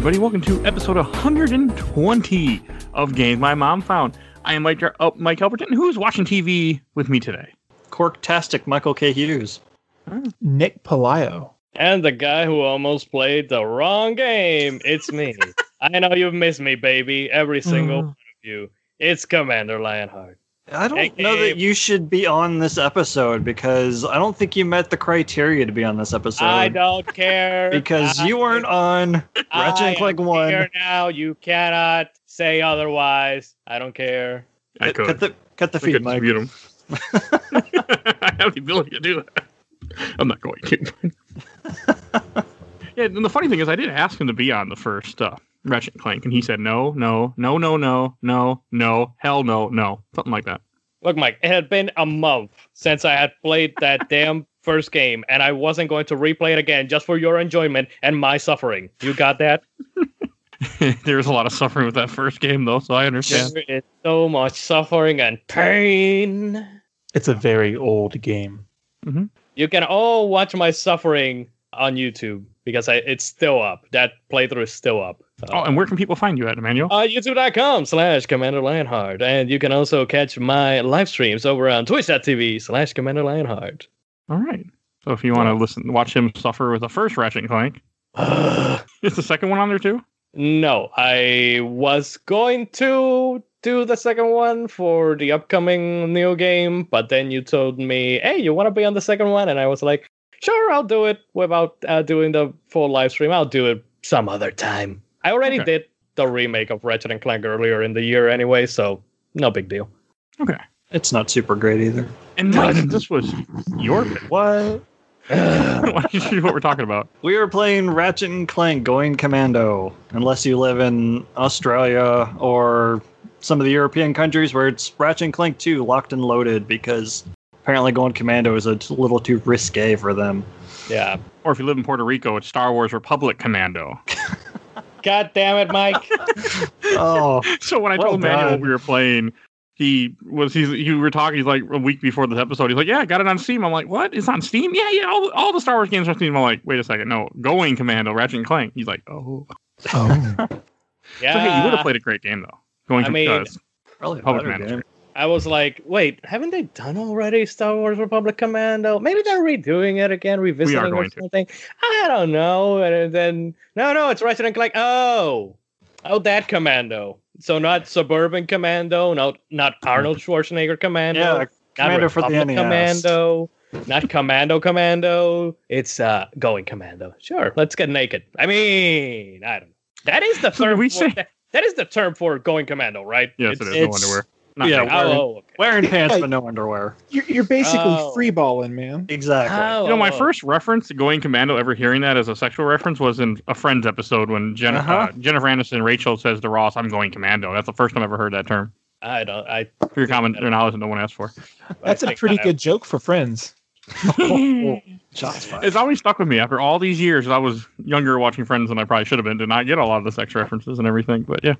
everybody. Welcome to episode 120 of Games My Mom Found. I am Mike, uh, Mike Elberton, who is watching TV with me today. Corktastic Michael K. Hughes. Nick Palayo. And the guy who almost played the wrong game. It's me. I know you've missed me, baby. Every single Mm. one of you. It's Commander Lionheart. I don't Hey, know Gabe. that you should be on this episode because I don't think you met the criteria to be on this episode. I don't care. Because I- you weren't on Ratchet I and Clank am 1. Here now, you cannot say otherwise. I don't care. I Cut could. the, cut the I could feed, Mike. mute him. I have the ability to do that. I'm not going to. yeah, and the funny thing is, I did ask him to be on the first uh, Ratchet and Clank, and he said no, no, no, no, no, no, no, hell no, no, something like that. Look, Mike, it had been a month since I had played that damn first game, and I wasn't going to replay it again just for your enjoyment and my suffering. You got that? There's a lot of suffering with that first game, though, so I understand. There is so much suffering and pain. It's a very old game. Mm-hmm. You can all watch my suffering on YouTube because I, it's still up. That playthrough is still up. Oh, and where can people find you at, Emmanuel? uh, youtube.com slash Commander Lionheart. And you can also catch my live streams over on twitch.tv slash Commander Lionheart. All right. So if you want to listen, watch him suffer with the first Ratchet and Clank, is the second one on there too? no, I was going to do the second one for the upcoming new game, but then you told me, hey, you want to be on the second one? And I was like, sure, I'll do it without uh, doing the full live stream. I'll do it some other time. I already Okay. did the remake of Ratchet and Clank earlier in the year anyway, so no big deal. Okay. It's not super great either. And Mike, this was your pick. What? Why don't you see what we're talking about? We were playing Ratchet and Clank Going Commando, unless you live in Australia or some of the European countries where it's Ratchet and Clank 2 locked and loaded because apparently Going Commando is a little too risque for them. Yeah. Or if you live in Puerto Rico, it's Star Wars Republic Commando. God damn it, Mike. Oh, So when I Well told Manuel done. we were playing, he was he's you were talking. He's like a week before this episode. He's like, "Yeah, I got it on Steam." I'm like, "What? It's on Steam? Yeah, yeah. All, all the Star Wars games are on Steam." I'm like, "Wait a second, no, Going Commando, Ratchet and Clank." He's like, "Oh, Oh. Yeah. so hey, you would have played a great game though." Going, I Com- mean, uh, probably a Republic better Commando's game. I was like, wait, haven't they done already Star Wars Republic Commando? Maybe they're redoing it again, revisiting or going to. something. I don't know. And then no, no, it's Ratchet and Clank. Oh, oh, that Commando. So not Suburban Commando, not not Arnold Schwarzenegger Commando, Yeah, not Commander for the NES. Commando, not Commando Commando. It's uh Going Commando. Sure, let's get naked. I mean, I don't know. That is the term. we for, say- that, that is the term for Going Commando, right? yes, It's- it is. No it's- underwear. Not yeah, naked. wearing- Oh, okay. Wearing pants Hey. but no underwear. You're, you're basically Oh. free balling, man. Exactly. Oh, You know, my oh, first reference to Going Commando, ever hearing that as a sexual reference, was in a Friends episode when Jen- Uh-huh. uh, Jennifer Aniston and Rachel says to Ross, "I'm going Commando." That's the first time I ever heard that term. I don't. I. For your comment or knowledge that no one asked for. That's a pretty I- good joke for friends. It's always stuck with me after all these years. I was younger watching Friends than I probably should have been. Did not get a lot of the sex references and everything, but yeah.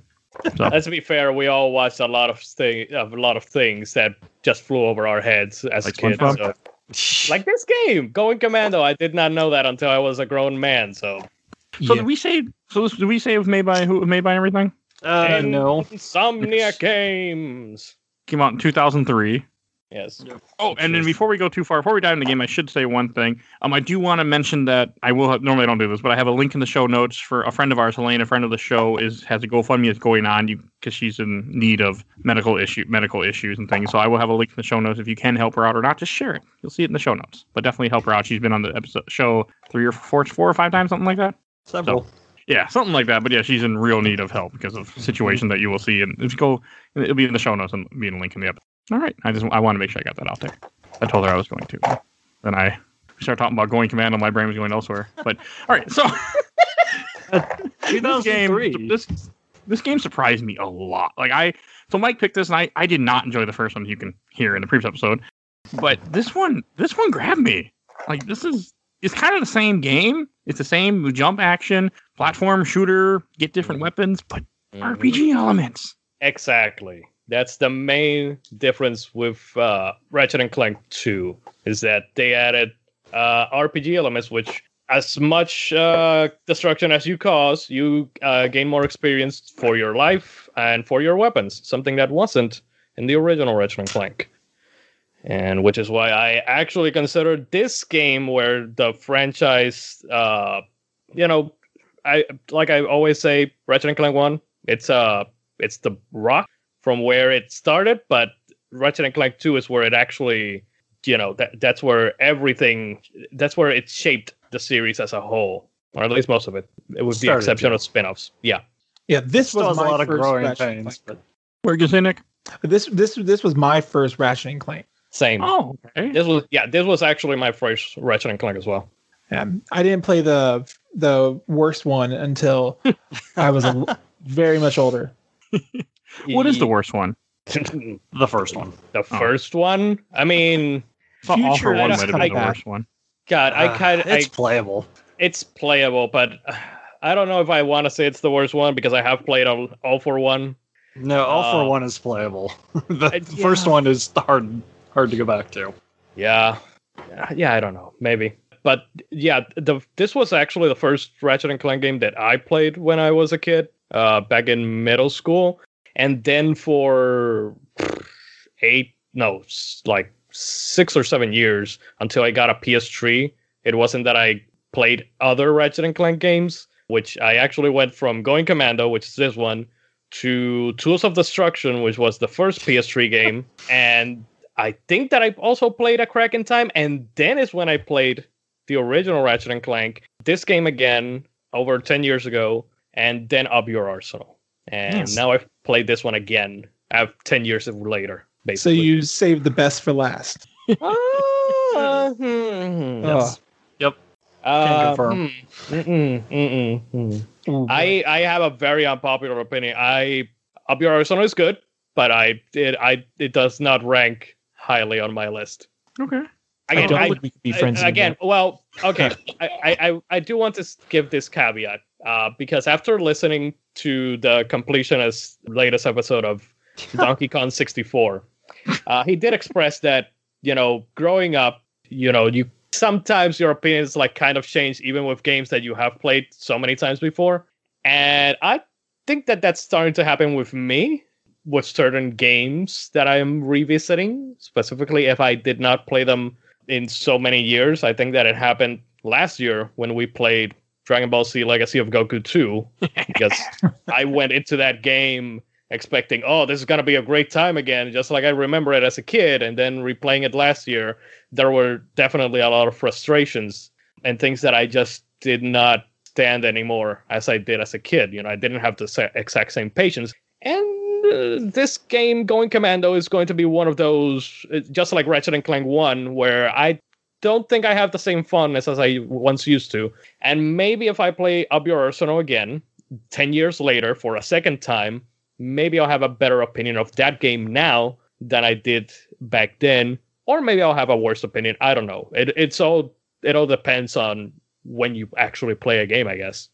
So Let's be fair. We all watched a lot of thing, a lot of things that just flew over our heads as Like kids. So. Like this game, Going Commando. I did not know that until I was a grown man. So. so Yeah. did we say? So this, did we say it was made by who? Made by everything? uh, no. Insomniac Games. Came out in 2003. Yes. Oh, and then before we go too far, before we dive into the game, I should say one thing. Um, I do want to mention that I will have, normally I don't do this, but I have a link in the show notes for a friend of ours, Helene, a friend of the show, is has a GoFundMe that's going on you because she's in need of medical issue medical issues and things. So I will have a link in the show notes if you can help her out or not. Just share it. You'll see it in the show notes. But definitely help her out. She's been on the episode show three or four, four or five times, something like that. Several. Yeah, something like that. But yeah, she's in real need of help because of situation that you will see. And if you go, it'll be in the show notes and be in a link in the episode. All right. I just I want to make sure I got that out there. I told her I was going to. Then I started talking about going command, and My brain was going elsewhere. But all right, so this game, this this game surprised me a lot. Like I, so Mike picked this, and I I did not enjoy the first one. You can hear in the previous episode, but this one this one grabbed me. Like this is it's kind of the same game. It's the same jump action, platform shooter, get different weapons, but Mhm. RPG elements. Exactly. That's the main difference with uh, Ratchet and Clank 2 is that they added uh, RPG elements, which as much uh, destruction as you cause, you uh, gain more experience for your life and for your weapons. Something that wasn't in the original Ratchet and Clank, and which is why I actually consider this game where the franchise, uh, you know, I like I always say, Ratchet and Clank One. It's uh, it's the rock from where it started, but Ratchet and Clank Two is where it actually, you know, that that's where everything, that's where it shaped the series as a whole, or at least most of it, with the Started exception to. of spin-offs. Yeah. Yeah, this Still was has a my lot of first growing Ratchet and pains, but Where you say, Nick? This this this was my first Ratchet and Clank. Same. Oh, okay. This was yeah. This was actually my first Ratchet and Clank as well. Um, I didn't play the the worst one until I was a, very much older. What is the worst one? the the first one. The first one? I mean, I thought All for One might have been the worst one. God, I Uh, kind of it's it's playable. it's playable, but I don't know if I want to say it's the worst one because I have played all, all for one. No, all Uh, for one is playable. the uh, first one is hard hard to go back to. Yeah, yeah, I don't know, maybe. But yeah, the this was actually the first Ratchet and Clank game that I played when I was a kid, uh, back in middle school, and then for eight, no, like six or seven years until I got a PS3. It wasn't that I played other Ratchet and Clank games, which I actually went from Going Commando, which is this one, to Tools of Destruction, which was the first PS3 game, and I think that I also played a crack in time, and then is when I played the original Ratchet and Clank, this game again over 10 years ago, and then Up Your Arsenal. And now I've played this one again, uh, 10 years later, basically So you saved the best for last. Ah, hmm. Yes. Yep. Uh, confirm. mm-mm, mm-mm, mm. I I have a very unpopular opinion. I Up Your Arsenal is good, but I it I it does not rank highly on my list. Okay. I Again, don't I, think we could be I- friends again. anymore. Well, okay. I, I I I do want to give this caveat uh, because after listening to the completionist latest episode of Donkey Kong 64, uh, he did express that you know growing up, you know you sometimes your opinions like kind of change even with games that you have played so many times before, and I think that that's starting to happen with me with certain games that I'm revisiting, specifically if I did not play them in so many years. I think that it happened last year when we played Dragon Ball Z Legacy of Goku 2 because I went into that game expecting, oh, this is going to be a great time again, just like I remember it as a kid. And then replaying it last year, there were definitely a lot of frustrations and things that I just did not stand anymore as I did as a kid. You know, I didn't have the exact same patience. And uh, this game, Going Commando, is going to be one of those, uh, just like Ratchet and Clank 1, where I don't think I have the same funness as I once used to. And maybe if I play Up Your Arsenal again, 10 years later, for a second time, maybe I'll have a better opinion of that game now than I did back then. Or maybe I'll have a worse opinion. I don't know. It, it's all it all depends on when you actually play a game, I guess.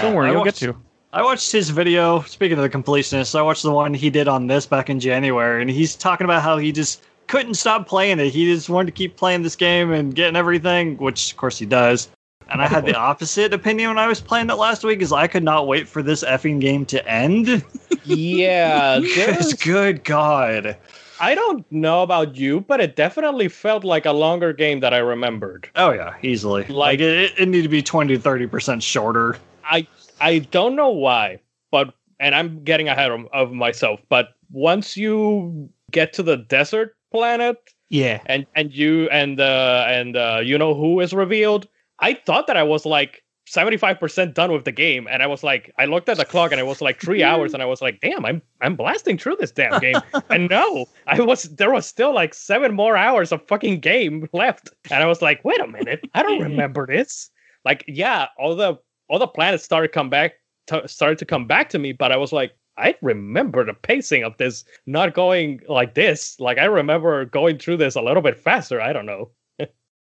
Don't worry, I you'll watched- get to. I watched his video. Speaking of the completionist, I watched the one he did on this back in January, and he's talking about how he just couldn't stop playing it. He just wanted to keep playing this game and getting everything, which of course he does. And I had the opposite opinion when I was playing it last week, is I could not wait for this effing game to end. Yeah, Because good God. I don't know about you, but it definitely felt like a longer game that I remembered. Oh yeah, easily. Like- Like it, it needed to be twenty to thirty percent shorter. I I don't know why, but and I'm getting ahead of, of myself. But once you get to the desert planet. Yeah. and and you and uh and uh you know who is revealed, I thought that I was like 75% done with the game and I was like I looked at the clock and it was like 3 hours and I was like damn I'm I'm blasting through this damn game. And no I was there was still like 7 more hours of fucking game left and I was like wait a minute I don't remember this. Like yeah all the all the planets started come back to, started to come back to me but I was like I remember the pacing of this not going like this. Like I remember going through this a little bit faster. I don't know.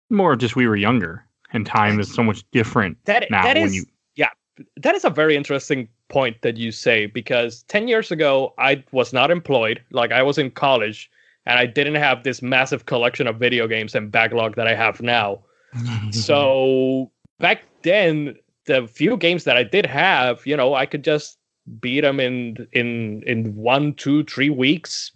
More just we were younger, and time is so much different that now that when is you. that is a very interesting point that you say because 10 years ago i was not employed. Like i was in college and i didn't have this massive collection of video games and backlog that i have now. So back then, the few games that I did have, you know, I could just beat them in in in one, two, three weeks.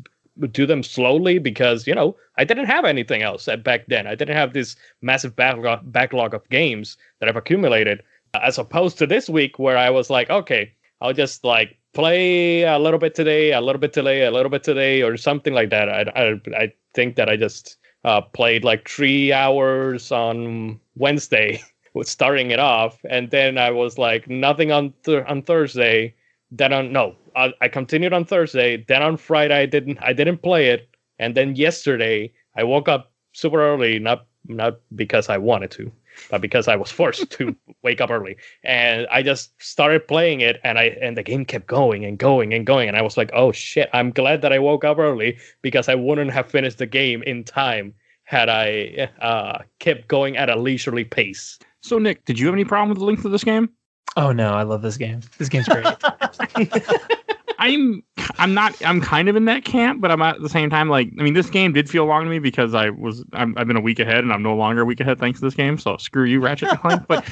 Do them slowly because you know I didn't have anything else back then. I didn't have this massive backlog backlog of games that I've accumulated, as opposed to this week where I was like, okay, I'll just like play a little bit today, a little bit today, a little bit today, or something like that. I I, I think that I just uh, played like three hours on Wednesday, with starting it off, and then I was like nothing on th- on Thursday. Then on no, I, I continued on Thursday. Then on Friday I didn't I didn't play it, and then yesterday I woke up super early, not not because I wanted to, but because I was forced to wake up early. And I just started playing it and I and the game kept going and going and going. And I was like, oh shit, I'm glad that I woke up early because I wouldn't have finished the game in time had I uh, kept going at a leisurely pace. So Nick, did you have any problem with the length of this game? Oh no, I love this game. This game's great. I'm I'm not I'm kind of in that camp, but I'm at the same time like I mean this game did feel long to me because I was I'm, I've been a week ahead and I'm no longer a week ahead thanks to this game. So screw you, Ratchet and Clank. But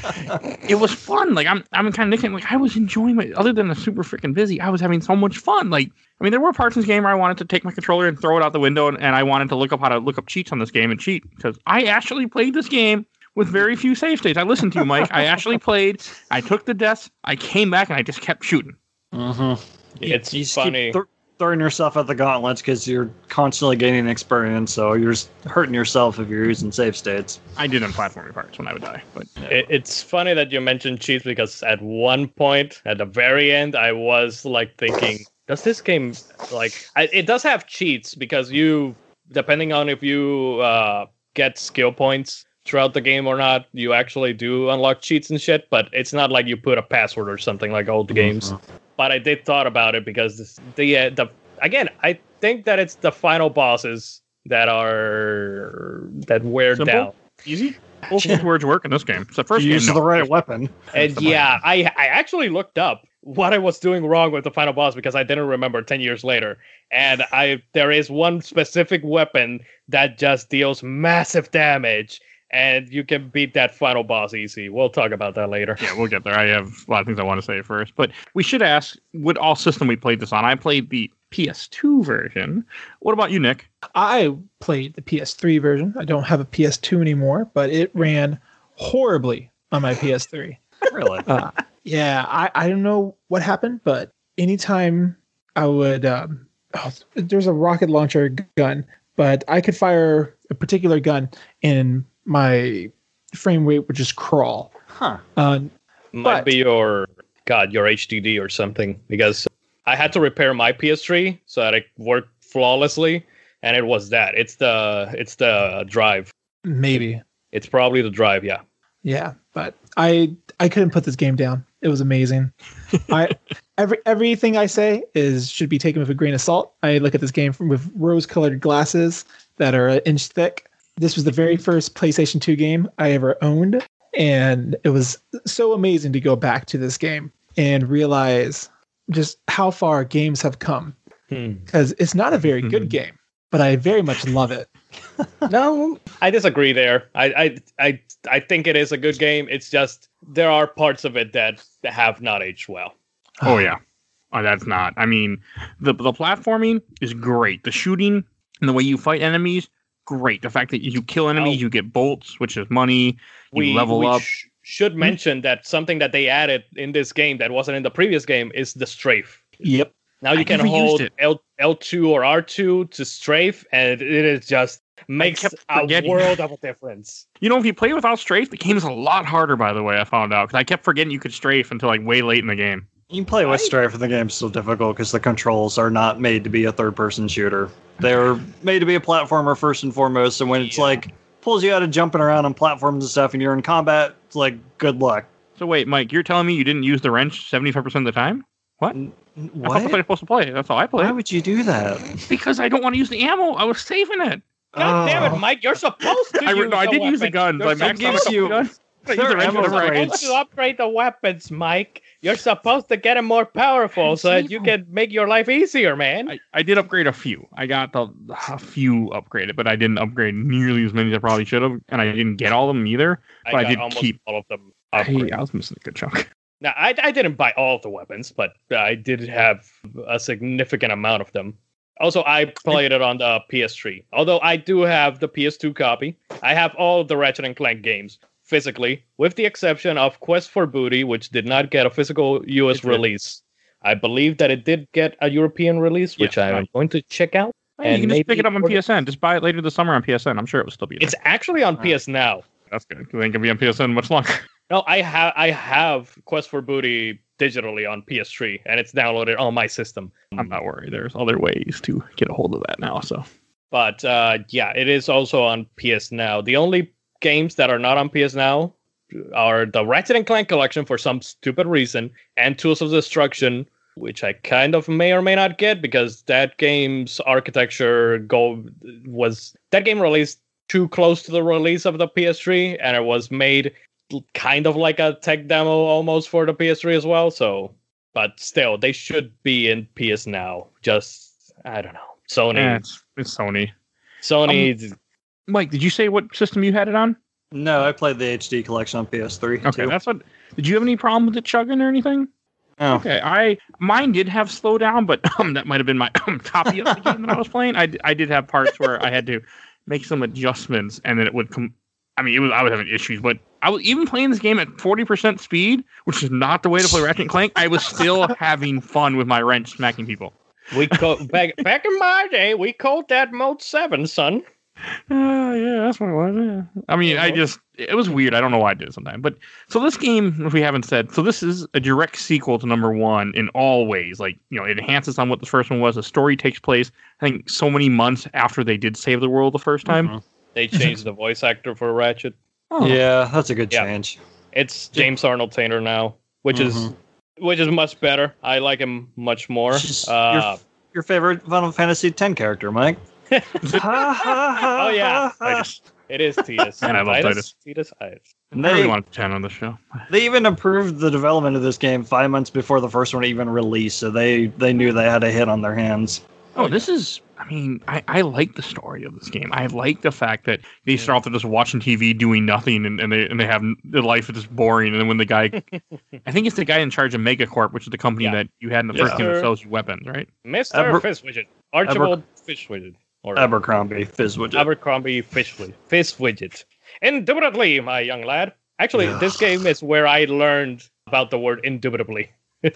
it was fun. Like I'm I'm kind of nickname like I was enjoying it. Other than the super freaking busy, I was having so much fun. Like I mean there were parts in this game where I wanted to take my controller and throw it out the window and, and I wanted to look up how to look up cheats on this game and cheat because I actually played this game with very few save states. I listened to you, Mike. I actually played. I took the deaths. I came back and I just kept shooting. Mm-hmm. It's you just funny. Keep th- throwing yourself at the gauntlets because you're constantly gaining experience, so you're just hurting yourself if you're using save states. I did in platforming parts when I would die, but It, it's funny that you mentioned cheats because at one point, at the very end, I was like thinking, does this game like I, it does have cheats because you, depending on if you uh, get skill points throughout the game or not, you actually do unlock cheats and shit. But it's not like you put a password or something like old games. But I did thought about it because this, the uh, the again, I think that it's the final bosses that are that wear Simple? down. easy. Both those words work in this game. It's the first you game. use no. the right weapon. And yeah, I I actually looked up what I was doing wrong with the final boss because I didn't remember 10 years later. And I there is one specific weapon that just deals massive damage and you can beat that final boss easy. We'll talk about that later. Yeah, we'll get there. I have a lot of things I want to say first, but we should ask what all system we played this on. I played the PS2 version. What about you, Nick? I played the PS3 version. I don't have a PS2 anymore, but it ran horribly on my PS3. Really? Uh, yeah, I, I don't know what happened, but anytime I would, um, oh, there's a rocket launcher gun, but I could fire a particular gun and my frame rate would just crawl. huh. Uh, Might But- be your god, your HDD or something because I had to repair my PS3 so that it worked flawlessly and it was that. It's the it's the drive. maybe. It's probably the drive, yeah. Yeah, but I I couldn't put this game down. It was amazing. I every everything I say is should be taken with a grain of salt. I look at this game from, with rose-colored glasses that are an inch thick. This was the very first PlayStation 2 game I ever owned, and it was so amazing to go back to this game and realize just how far games have come. Hmm. Because it's not a very good game, but I very much love it. No, I disagree there. I, I I I think it is a good game. It's just there are parts of it that have not aged well. Oh yeah. Oh, that's not. I mean, the the platforming is great. The shooting and the way you fight enemies, great. The fact that you kill enemies, Oh. you get bolts, which is money. You level up. sh- should hmm? mention that something that they added in this game that wasn't in the previous game is the strafe. Yep. Now you I can hold. L L2 or R2 to strafe, and it is just makes a world of a difference. You know, if you play without strafe, the game is a lot harder. By the way, I found out because I kept forgetting you could strafe until like way late in the game. You can play with I- strafe, and the game's still difficult because the controls are not made to be a third-person shooter. They're made to be a platformer first and foremost. And when it's Yeah. like pulls you out of jumping around on platforms and stuff, and you're in combat, it's like good luck. So wait, Mike, you're telling me you didn't use the wrench seventy five percent of the time? What? I thought that's how you're What? supposed to play. That's how I play. Why would you do that? Because I don't want to use the ammo. I was saving it. God damn Oh. it, Mike! You're supposed to. I, re- use no, I the did use the weapon. guns. You're I maxed out a gives couple you- guns. I used Their the wrench ammo upgrades. supposed to upgrade the weapons, Mike. You're supposed to get them more powerful so that you can make your life easier, man. I, I did upgrade a few. I got the a few upgraded, but I didn't upgrade nearly as many as I probably should have, and I didn't get all of them either. but I got did keep- all of them. upgrade. I, I was missing a good chunk. Now, I, I didn't buy all of the weapons, but I did have a significant amount of them. Also, I played it on the PS3. Although I do have the PS2 copy, I have all of the Ratchet and Clank games physically, with the exception of Quest for Booty, which did not get a physical US It did. release. I believe that it did get a European release, which Yeah, I'm right. going to check out. Hey, you can just pick it up on PSN. Just buy it later this summer on PSN. I'm sure it will still be there. It's actually on Oh. PS Now. That's good. It ain't gonna be on PSN much longer. No, I have I have Quest for Booty digitally on PS3, and it's downloaded on my system. I'm not worried. There's other ways to get a hold of that now. So But uh, yeah, it is also on PS Now. The only games that are not on PS Now are the Ratchet and Clank collection for some stupid reason, and Tools of Destruction, which I kind of may or may not get because that game's architecture go was that game released too close to the release of the PS3, and it was made kind of like a tech demo almost for the PS3 as well. So, but still, they should be in PS Now. Just I don't know, Sony. yeah, it's, it's Sony. Sony, um, Mike, did you say what system you had it on? No, I played the HD collection on PS3. Okay, too. that's what. Did you have any problem with it chugging or anything? Oh. Okay, I mine did have slowdown, but um, that might have been my um, copy of the game that I was playing. I, I did have parts where I had to make some adjustments, and then it would come. I mean, it was I was having issues, but I was even playing this game at forty percent speed, which is not the way to play Ratchet and Clank. I was still having fun with my wrench smacking people. we co- back back in my day, we called that Mode Seven, son. Uh, yeah, that's what it was. Yeah. I mean, I just it was weird. I don't know why I did it sometimes. But so this game, if we haven't said, so this is a direct sequel to number one in all ways. Like you know, it enhances on what the first one was. The story takes place, I think, so many months after they did save the world the first time. Mhm. They changed the voice actor for Ratchet. Oh, Yeah, that's a good Yeah. change. It's James Arnold Taylor now, which is Mhm. which is much better. I like him much more. Just Uh, Your favorite Final Fantasy X character, Mike? Oh, oh yeah. Tidus. it is Tidus. Man, I love Tidus. Tidus. I- And I really they, want to pretend on this show. they even approved the development of this game five months before the first one even released, so they they knew they had a hit on their hands. Oh, this is. I mean, I, I like the story of this game. I like the fact that they start off just watching TV, doing nothing, and, and they and they have their life is just boring. And then when the guy, I think it's the guy in charge of Megacorp, which is the company Yeah. that you had in the Yes, first game that sells you weapons, right? Mr. Aber- Fish Archibald Fizzwidget. Or Abercrombie, Fizzwidget. Abercrombie Fizzwidget. Fish Widget. Indubitably, my young lad. Actually, this game is where I learned about the word indubitably. So-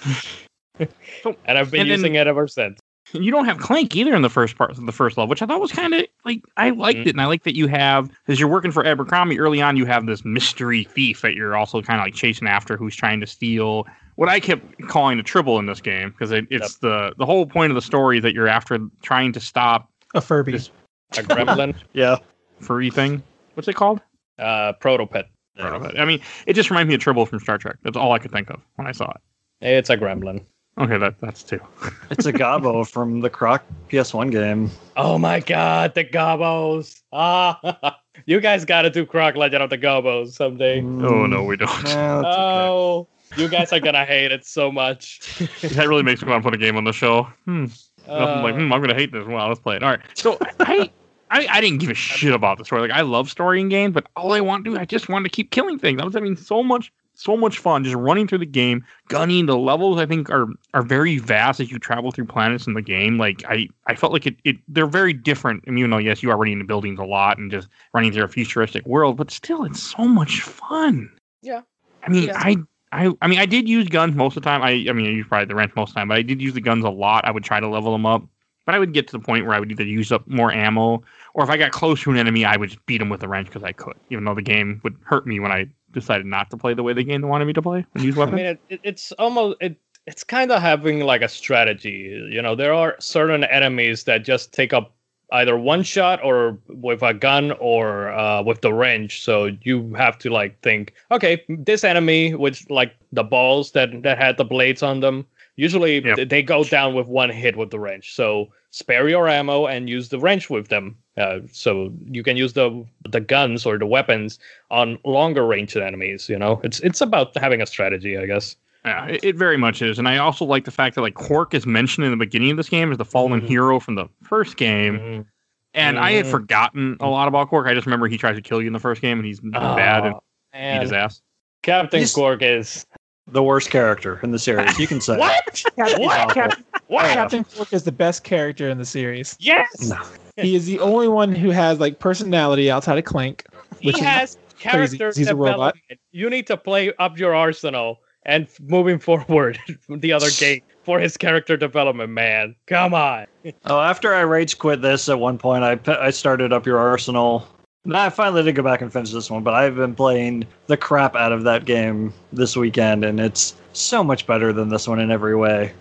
and I've been and then- using it ever since. You don't have Clank either in the first part of the first level, which I thought was kind of like I liked Mhm. it, and I like that you have as you're working for Abercrombie early on. You have this mystery thief that you're also kind of like chasing after, who's trying to steal what I kept calling a triple in this game because it, it's the the whole point of the story that you're after trying to stop A Furby. This- A gremlin, Yeah. furry thing. What's it called? uh, protopet. I mean, it just reminds me of Tribble from Star Trek. That's all I could think of when I saw it. It's a gremlin. Okay, that that's two. It's a Gobbo from the Croc PS1 game. Oh my god, the gobbos. Ah, you guys gotta do Croc Legend of the Gobbos someday. Oh no, we don't. Yeah, that's okay. Oh, you guys are gonna hate it so much. that really makes me want to put a game on the show. Hmm. Nothing like, Uh, hmm, I'm gonna hate this. Well, let's play it. All right. So I, I, I didn't give a shit about the story. Like I love story in games, but all I want to do, I just want to keep killing things. I was having so much, so much fun just running through the game, gunning. The levels I think are are very vast as you travel through planets in the game. Like I, I felt like it, it they're very different. I mean, you know, yes, you are running the buildings a lot and just running through a futuristic world, but still, it's so much fun. Yeah. I mean, Yeah. I. I, I mean, I did use guns most of the time. I, I mean, I used probably the wrench most of the time, but I did use the guns a lot. I would try to level them up, but I would get to the point where I would either use up more ammo, or if I got close to an enemy, I would just beat them with the wrench because I could, even though the game would hurt me when I decided not to play the way the game wanted me to play and use weapons. I mean, it, it, it's almost it. It's kind of having like a strategy. You know, there are certain enemies that just take up either one shot or with a gun or uh, with the wrench. So you have to like think, okay, this enemy with like the balls that that had the blades on them. Usually Yep. they go down with one hit with the wrench. So spare your ammo and use the wrench with them. Uh, so you can use the the guns or the weapons on longer range enemies. You know, it's it's about having a strategy, I guess. Yeah, it, it very much is, and I also like the fact that like Qwark is mentioned in the beginning of this game as the fallen Mhm. hero from the first game, Mhm. and I had Mhm. forgotten a lot about Qwark. I just remember he tries to kill you in the first game, and he's bad and Oh, beat his ass. Captain He's- Qwark is The worst character in the series, you can say. what? Captain, What? Captain, What? Captain Qwark is the best character in the series. Yes, No. He is the only one who has like personality outside of Clank. he which is has crazy. character He's a robot. development. You need to play up your arsenal and moving forward the other game for his character development, man. Come on. Oh, after I rage quit this at one point, I I started up your arsenal. And I finally did go back and finish this one, but I've been playing the crap out of that game this weekend, and it's so much better than this one in every way.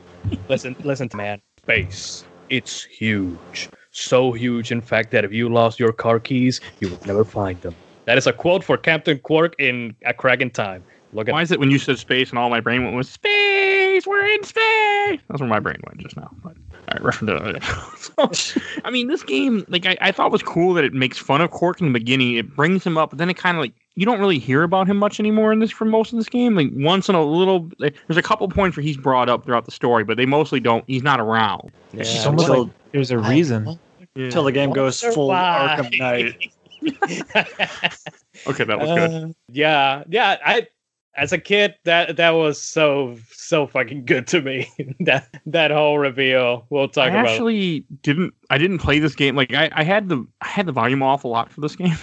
Listen, listen, man. Space. It's huge. So huge, in fact, that if you lost your car keys, you would never find them. That is a quote for Captain Qwark in A Crack in Time. Look at Why is it when you said space and all my brain went was space? We're in space. That's where my brain went just now. But, all right, reference so, I mean, this game, like I, I thought was cool that it makes fun of Qwark in the beginning. It brings him up, but then it kind of like you don't really hear about him much anymore in this for most of this game. Like once in a little, like, there's a couple points where he's brought up throughout the story, but they mostly don't. He's not around. Yeah. It's almost like there's a reason. until the game goes full Why? Arkham Knight. Okay, that was good. Uh, yeah, yeah. I as a kid that that was so so fucking good to me. that that whole reveal. We'll talk I about. actually didn't. I didn't play this game. Like I, I had the I had the volume off a lot for this game.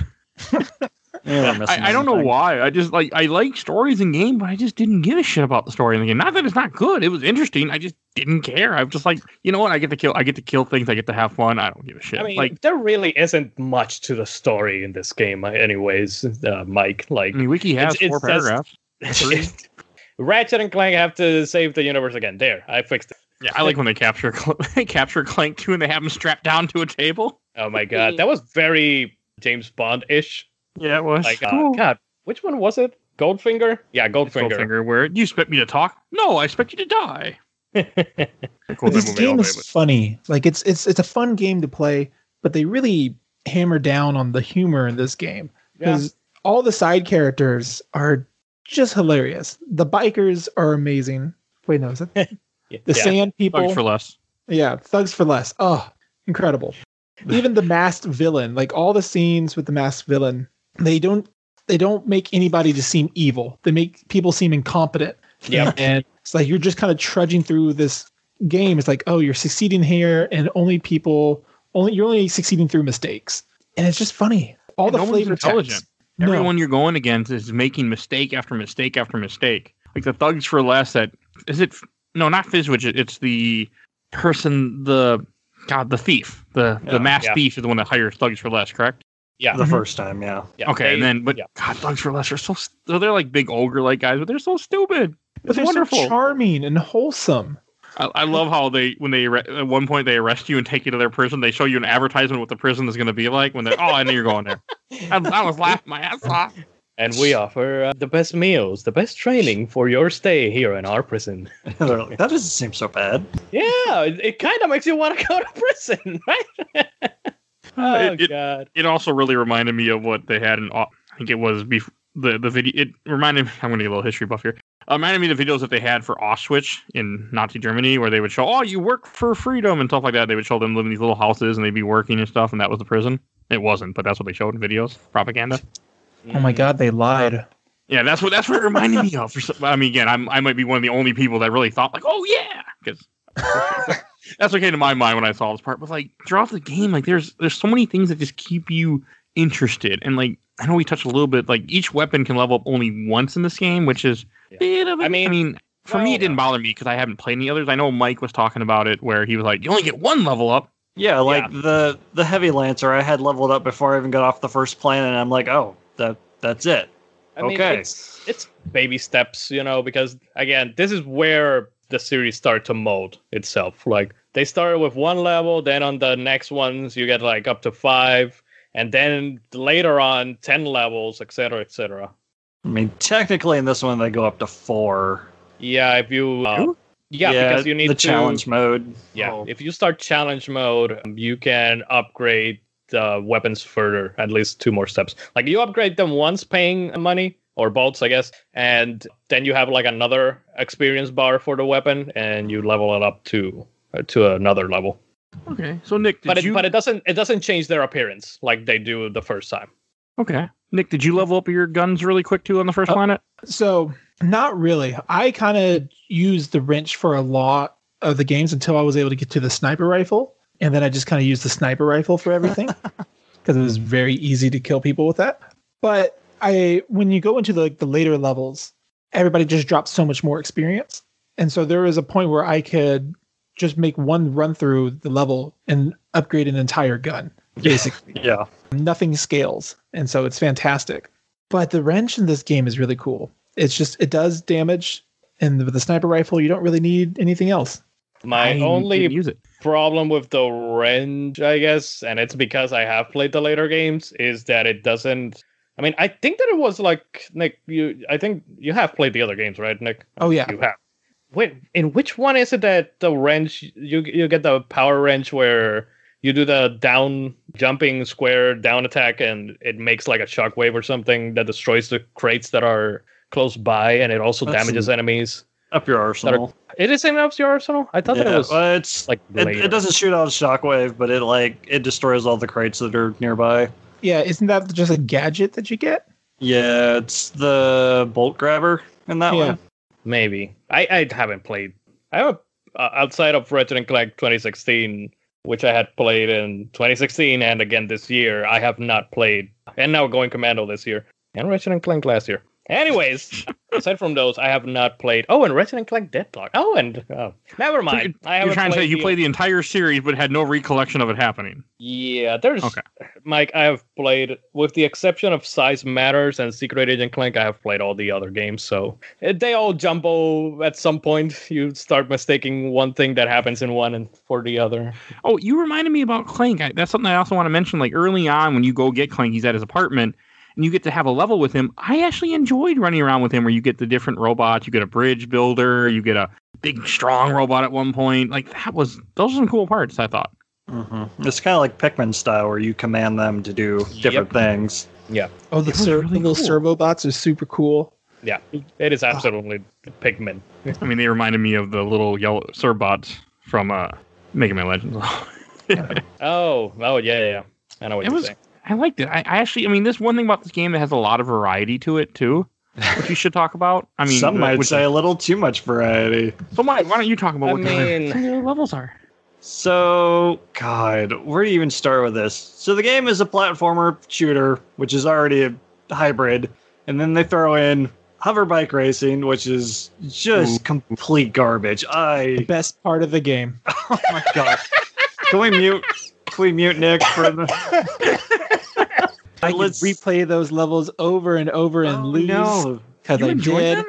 You were missing I, I don't know why. I just like I like stories in game, but I just didn't give a shit about the story in the game. Not that it's not good. It was interesting. I just didn't care. I'm just like, you know what? I get to kill. I get to kill things. I get to have fun. I don't give a shit. I mean, like, there really isn't much to the story in this game, uh, anyways. Uh, Mike, like, I mean, Wiki has It's- four says- paragraphs. Three. Ratchet and Clank have to save the universe again. There, I fixed it. Yeah, I like when they capture Cl- they capture Clank too, and they have him strapped down to a table. Oh my god, that was very James Bond ish. Yeah, it was. Like, uh, Cool. God, which one was it? Goldfinger? Yeah, Goldfinger. Goldfinger, where you expect me to talk? No, I expect you to die. Cool, this that movie all game day, is but- funny. Like it's it's it's a fun game to play, but they really hammer down on the humor in this game Yeah. because all the side characters are just hilarious. The bikers are amazing. Wait, no, is it the Yeah. sand people? Thugs for less. Yeah, Thugs for Less. Oh, incredible. Even the masked villain, like all the scenes with the masked villain, they don't they don't make anybody to seem evil. They make people seem incompetent. Yeah, And it's like you're just kind of trudging through this game. It's like, oh, you're succeeding here and only people only you're only succeeding through mistakes. And it's just funny. All And the no flavor intelligent. text. No. Everyone you're going against is making mistake after mistake after mistake. Like the thugs for less. That is it. No, not Fizzwidget. It's the person. The God, the thief. The Yeah, the mass yeah. thief is the one that hires thugs for less. Correct. Yeah. The Mhm. first time, yeah. yeah. Okay, and then but yeah. God, thugs for less are so. st- So they're like big ogre like guys, but they're so stupid. But It's they're wonderful. so charming and wholesome. I, I love how they when they at one point they arrest you and take you to their prison. They show you an advertisement what the prison is going to be like when they're. Oh, I knew you're going there. I, I was laughing my ass off. And we offer uh, the best meals, the best training for your stay here in our prison. That doesn't seem so bad. Yeah, it, it kind of makes you want to go to prison, right? oh It- it- god. it also really reminded me of what they had in Au- I think it was bef- the the video. It reminded me. I'm going to get a little history buff here. Uh, reminded me of the videos that they had for Auschwitz in Nazi Germany, where they would show, "Oh, you work for freedom" and stuff like that. They would show them living in these little houses and they'd be working and stuff, and that was the prison. It wasn't, but that's what they showed in videos, propaganda. Oh my god, they lied. Yeah, that's what that's what it reminded me of. I mean, again, I'm, I might be one of the only people that really thought like, "Oh yeah," because that's what came to my mind when I saw this part. But like throughout the game, like there's there's so many things that just keep you interested. And like I know we touched a little bit. Like each weapon can level up only once in this game, which is Yeah. bit of. a- I mean- I mean, for me, it didn't bother me because I haven't played any others. I know Mike was talking about it where he was like, "You only get one level up." Yeah, like the the heavy lancer I had leveled up before I even got off the first planet, and I'm like, oh, that that's it. I mean, Okay. it's it's baby steps, you know, because again, this is where the series start to mold itself. Like they started with one level, then on the next ones you get like up to five, and then later on ten levels, etc., etc. I mean, technically in this one they go up to four. Yeah, if you uh, yeah, because you need the to, challenge mode. Yeah, Oh. if you start challenge mode, um, you can upgrade the weapons further, at least two more steps. Like you upgrade them once paying money or bolts, I guess, and then you have like another experience bar for the weapon, and you level it up to uh, to another level. Okay, so Nick, did But it, you? but it doesn't it doesn't change their appearance like they do the first time. okay, Nick, did you level up your guns really quick too on the first Uh, planet? So, not really. I kind of used the wrench for a lot of the games until I was able to get to the sniper rifle. And then I just kind of used the sniper rifle for everything because it was very easy to kill people with that. But I, when you go into the, like, the later levels, everybody just drops so much more experience. And so there was a point where I could just make one run through the level and upgrade an entire gun, basically Yeah. nothing scales and so it's fantastic but the wrench in this game is really cool it's just it does damage and with the sniper rifle you don't really need anything else My I only use it. problem with the wrench I guess, and it's because I have played the later games, is that it doesn't. I mean, I think that it was like Nick. You, I think you have played the other games, right, Nick? oh yeah You have. Wait, in which one is it that the wrench you you get the power wrench where you do the down jumping square down attack and it makes like a shockwave or something that destroys the crates that are close by and it also That's damages some- enemies. Up your arsenal. It is in up your arsenal. I thought that it was well, it's like it, it doesn't shoot out a shockwave, but it like it destroys all the crates that are nearby. yeah isn't that just a gadget that you get Yeah, it's the bolt grabber in that Yeah. one. Maybe I I haven't played. I haven't uh, outside of Ratchet and Clank 2016, which I had played in 2016 and again this year. I have not played, and now going Commando this year and Ratchet and Clank last year. Anyways, aside from those, I have not played. Oh, and Ratchet and Clank Deadlock. Oh, and oh, never mind. I You're trying to say you the- played the entire series but had no recollection of it happening. Yeah, there's Okay. Mike. I have played, with the exception of Size Matters and Secret Agent Clank. I have played all the other games, so eh, they all jumble at some point. You start mistaking one thing that happens in one and for the other. Oh, you reminded me about Clank. I, that's something I also want to mention. Like early on, when you go get Clank, he's at his apartment, and you get to have a level with him. I actually enjoyed running around with him, where you get the different robots. You get a bridge builder. You get a big, strong robot at one point. Like that was those are some cool parts. I thought. hmm It's kind of like Pikmin style, where you command them to do different things. Yeah. Oh the, It was ser- really the little cool. servo bots are super cool Yeah, It is absolutely Pikmin. I mean, they reminded me of the little yellow Servbots from uh, Mega Man Legends. Oh, oh yeah, yeah. yeah. I know what It you're was- saying. I liked it. I, I actually, I mean, this one thing about this game, that has a lot of variety to it too, which you should talk about. I mean, some might which- say a little too much variety. So, Mike, why don't you talk about I what the mean- some of the levels are? So, God, where do you even start with this? So, the game is a platformer shooter, which is already a hybrid, and then they throw in hover bike racing, which is just complete garbage. I, best part of the game oh my God, can we mute? Can we mute Nick for the? i could Let's- replay those levels over and over and Oh, lose because You i enjoyed did them?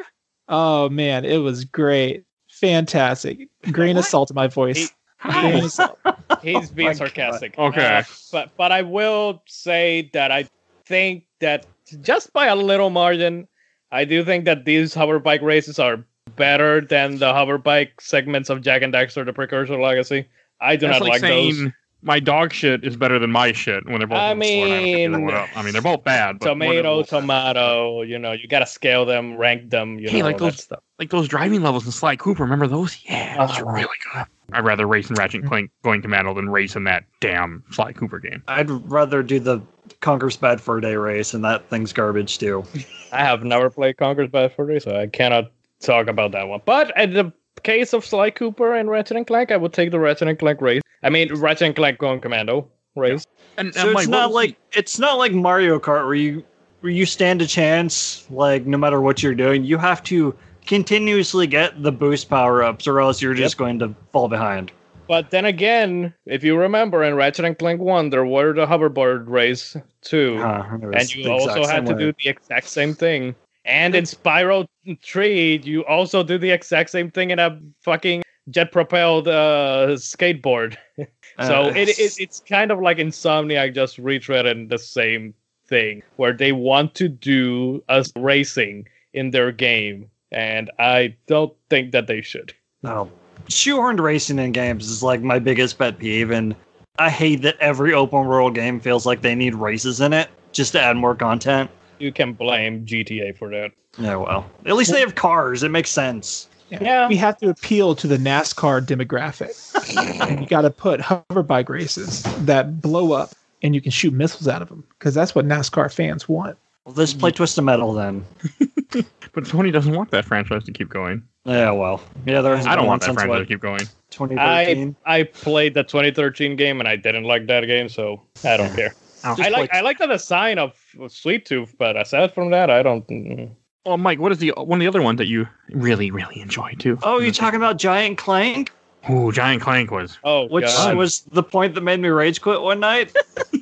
oh man it was great fantastic grain of salt in my voice How? grain of salt. He's being my God. sarcastic. Okay. Uh, but but I will say that I think that just by a little margin, I do think that these hover bike races are better than the hover bike segments of Jak and Daxter: The Precursor Legacy. I do That's not like like saying those. My dog shit is better than my shit when they're both. I on the floor and have to figure mean, one out. I mean, they're both bad. But Tomato, what- tomato. You know, you gotta scale them, rank them. You Hey, know, like those- stuff. like those driving levels in Sly Cooper. Remember those? Yeah, uh-huh. those are Oh. really good. I'd rather race in Ratchet and mm-hmm. Clank Going to Commando than race in that damn Sly Cooper game. I'd rather do the Conker's Bad Fur Day race, and that thing's garbage too. I have never played Conker's Bad Fur Day, so I cannot talk about that one. But in the case of Sly Cooper and Ratchet and Clank, I would take the Ratchet and Clank race. I mean, Ratchet and Clank going commando race. And, So it's not like it's not like Mario Kart where you where you stand a chance like no matter what you're doing. You have to continuously get the boost power ups, or else you're just going to fall behind. But then again, if you remember in Ratchet and Clank 1, there were the hoverboard race too. Huh, and you also had to way. do the exact same thing. And in Spyro 3, you also do the exact same thing in a fucking jet propelled uh, skateboard. So Uh, it, it it's kind of like Insomniac just retreading the same thing where they want to do us racing in their game, and I don't think that they should. No. Shoehorned racing in games is like my biggest pet peeve, and I hate that every open world game feels like they need races in it just to add more content. You can blame GTA for that. Yeah, well, at least they have cars. It makes sense. Yeah. we have to appeal to the NASCAR demographic. you got to put hover bike races that blow up and you can shoot missiles out of them because that's what NASCAR fans want. Well, let's play Twisted Metal then. But Sony doesn't want that franchise to keep going. Yeah, well, yeah, there. I don't want that since franchise to keep going. 2013. I I played the 2013 game and I didn't like that game, so I don't care. Oh. I like I like the design of, of Sweet Tooth, but aside from that, I don't. mm. Well, Mike, what is the one of the other ones that you really, really enjoy too? Oh, you talking about Giant Clank? Ooh, Giant Clank was. Oh, Which God. was the point that made me rage quit one night.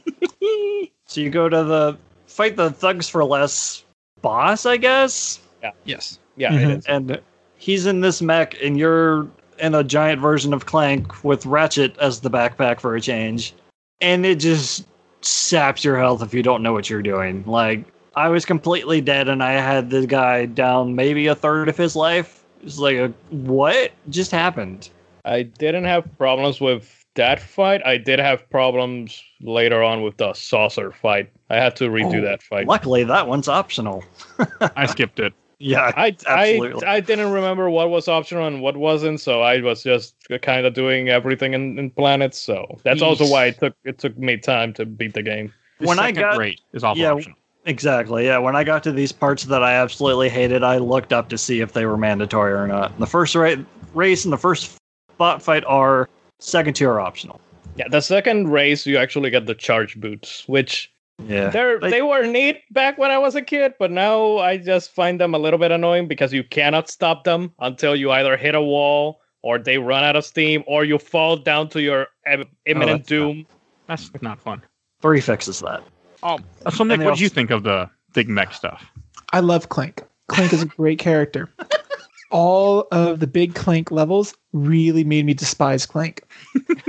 so you go to the fight the thugs for less boss, I guess, Yeah. Yes. yeah, Mhm. it is. and he's in this mech, and you're in a giant version of Clank with Ratchet as the backpack for a change, and it just saps your health if you don't know what you're doing. Like I was completely dead, and I had the guy down maybe a third of his life. It's like a what just happened? I didn't have problems with that fight. I did have problems later on with the saucer fight. I had to redo Oh, that fight. Luckily, that one's optional. I skipped it. Yeah, I, Absolutely. I I didn't remember what was optional and what wasn't, so I was just kind of doing everything in, in planets. So that's also why it took it took me time to beat the game. The When I got- rate is also yeah, optional. Exactly. Yeah. When I got to these parts that I absolutely hated, I looked up to see if they were mandatory or not. The first ra- race and the first bot fight are second tier optional. Yeah, the second race you actually get the charge boots, which Yeah. they're They- they were neat back when I was a kid, but now I just find them a little bit annoying because you cannot stop them until you either hit a wall or they run out of steam or you fall down to your im- oh, imminent that's not- doom. That's not fun. Three fixes that. Oh, so Nick, what do you think of the big mech stuff? I love Clank. Clank is a great character. All of the big Clank levels really made me despise Clank.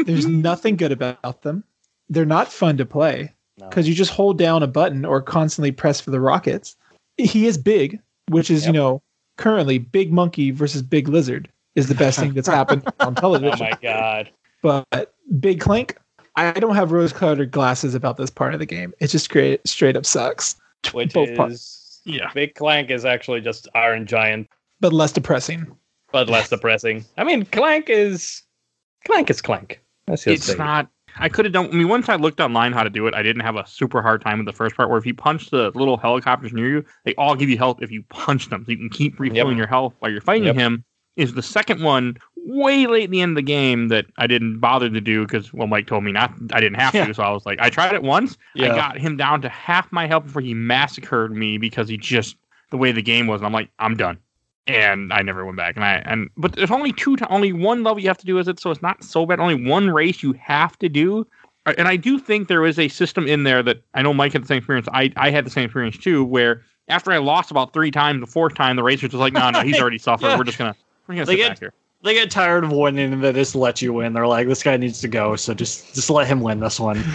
There's nothing good about them. They're not fun to play No. because you just hold down a button or constantly press for the rockets. He is big, which is, Yep. you know, currently Big Monkey versus Big Lizard is the best thing that's happened on television. Oh my god. But Big Clank, I don't have rose colored glasses about this part of the game. It just straight, straight up sucks. Which Both is parts. Yeah. Big Clank is actually just Iron Giant, But less depressing. but less depressing. I mean, Clank is Clank is Clank. That's just It's not. I could have done. I mean, once I looked online how to do it, I didn't have a super hard time with the first part. Where if you punch the little helicopters near you, they all give you health if you punch them, so you can keep refilling your health while you're fighting Yep. him. Is the second one way late in the end of the game that I didn't bother to do because well, Mike told me not. I didn't have Yeah. to, so I was like, I tried it once. I got him down to half my health before he massacred me because he just the way the game was. And I'm like, I'm done, and I never went back. And I and but there's only two, only one level you have to do, is it? So it's not so bad. Only one race you have to do. Uh, And I do think there is a system in there that I know Mike had the same experience. I I had the same experience too, where after I lost about three times, the fourth time the racer's just like, no, no, he's already suffered. Yeah. We're just gonna we're gonna They sit get- back here. They get tired of winning and they just let you win. They're like, this guy needs to go, so just just let him win this one.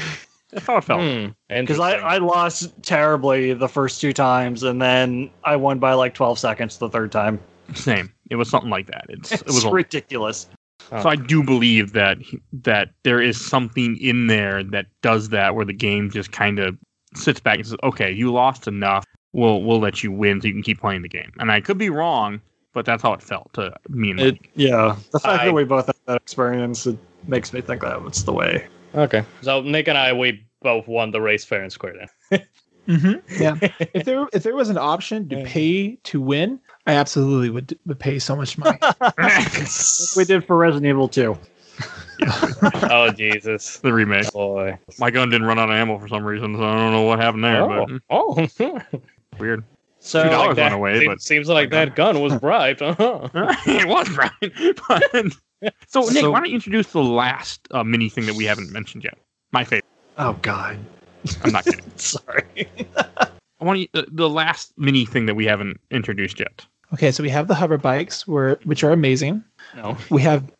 That's how it felt. Hmm, Because I. I lost terribly the first two times, and then I won by like 12 seconds the third time. Same. It was something like that. It's, it It's was a ridiculous. So I do believe that that there is something in there that does that, where the game just kind of sits back and says, "Okay, you lost enough. We'll we'll let you win, so you can keep playing the game." And I could be wrong, but that's how it felt to me and It, yeah, the fact I- that we both have that experience it makes me think that was the way. Okay. So Nick and I, we both won the race fair and square then. Mm-hmm. Yeah. if there if there was an option to Yeah. pay to win, I absolutely would would pay so much money. we did for Resident Evil 2. oh Jesus, the remake. boy. My gun didn't run out of ammo for some reason, so I don't know what happened there. Oh, But oh. weird. So Two dollars Like that- went away, seems, but seems like that gun was bribed. Uh-huh. it was bribed, But, so Nick, So- why don't you introduce the last uh, mini thing that we haven't mentioned yet? My favorite. oh god, I'm not kidding. sorry. I want you, uh, the last mini thing that we haven't introduced yet. okay, so we have the hover bikes, where which are amazing. No, We have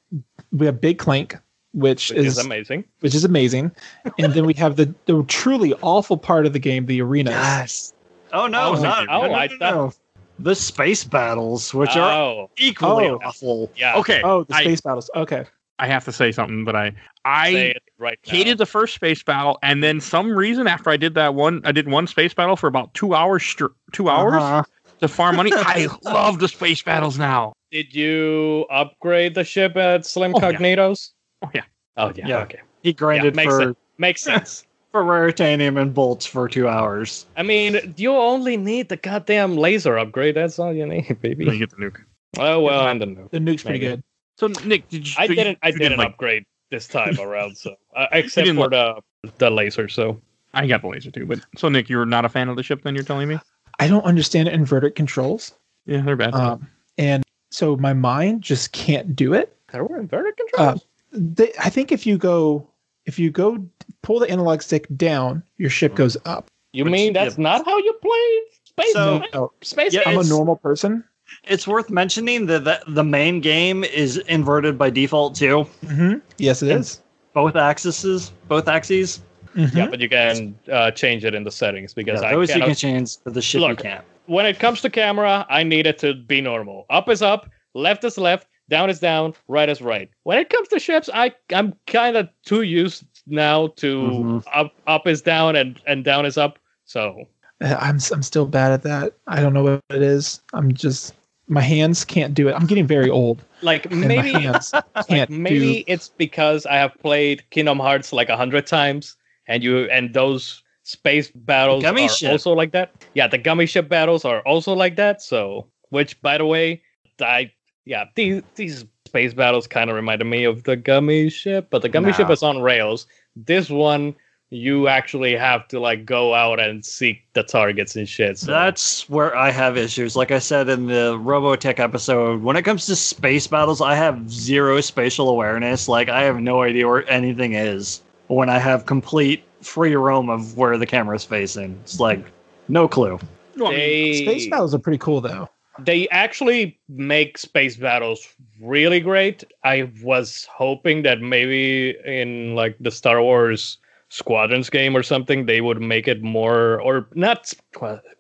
we have Big Clank, which, which is, is amazing. which is amazing, and then we have the the truly awful part of the game, the arenas. Yes. Oh no, Oh, not, oh, no, no, I no, thought- no. The space battles, which are Oh, equally Oh. awful. yeah. Okay, Oh, the I- space battles. Okay. I have to say something, but I I right hated the first space battle, and then some reason after I did that one, I did one space battle for about two hours, str- two hours Uh-huh. to farm money. I love the space battles now. Did you upgrade the ship at Slim Oh, yeah. Cognitos? Oh, yeah. Oh yeah. Yeah. Okay. He grinded makes for sense. Makes sense. For Raritanium and bolts for two hours. I mean, you only need the goddamn laser upgrade. That's all you need, baby. You get the nuke. Oh well, and the nuke. The nuke's pretty Maybe. good. So Nick, did you? I so didn't. I you didn't like- upgrade this time around, so uh, except for the the laser. So I got the laser too, but so Nick, you're not a fan of the ship. Then you're telling me? I don't understand inverted controls. Yeah, they're bad. Um, and so my mind just can't do it. there were inverted Uh, controls. They, I think if you go, if you go pull the analog stick down, your ship goes up. you which- mean that's yeah. not how you play space? So- Space- No, space. Yeah, I'm a normal person. It's worth mentioning that the, the main game is inverted by default too. hmm Yes, it And- is. Both axes, both axes. Mhm. Yeah, but you can uh, change it in the settings because Yeah, I those you can change, but the ship you Look. can't. when it comes to camera, I need it to be normal. Up is up, left is left, down is down, right is right. When it comes to ships, I I'm kind of too used now to Mhm. up up is down and and down is up. So Uh, I'm I'm still bad at that. I don't know what it is. I'm just my hands can't do it. I'm getting very old, like maybe my hands can't maybe do. it's because I have played Kingdom Hearts like a hundred times, and you and those space battles Gummi are ship. also like that. Yeah, the Gummi ship battles are also like that. So, which by the way, I yeah these these space battles kind of reminded me of the Gummi ship, but the Gummi ship is on rails. This one. You actually have to like go out and seek the targets and shit. So. That's where I have issues. Like I said in the Robotech episode, when it comes to space battles, I have zero spatial awareness. Like I have no idea where anything is when I have complete free roam of where the camera's facing. It's like no clue. No, I mean, they, Space battles are pretty cool though. They actually make space battles really great. I was hoping that maybe in like the Star Wars Squadrons game or something, they would make it more or not.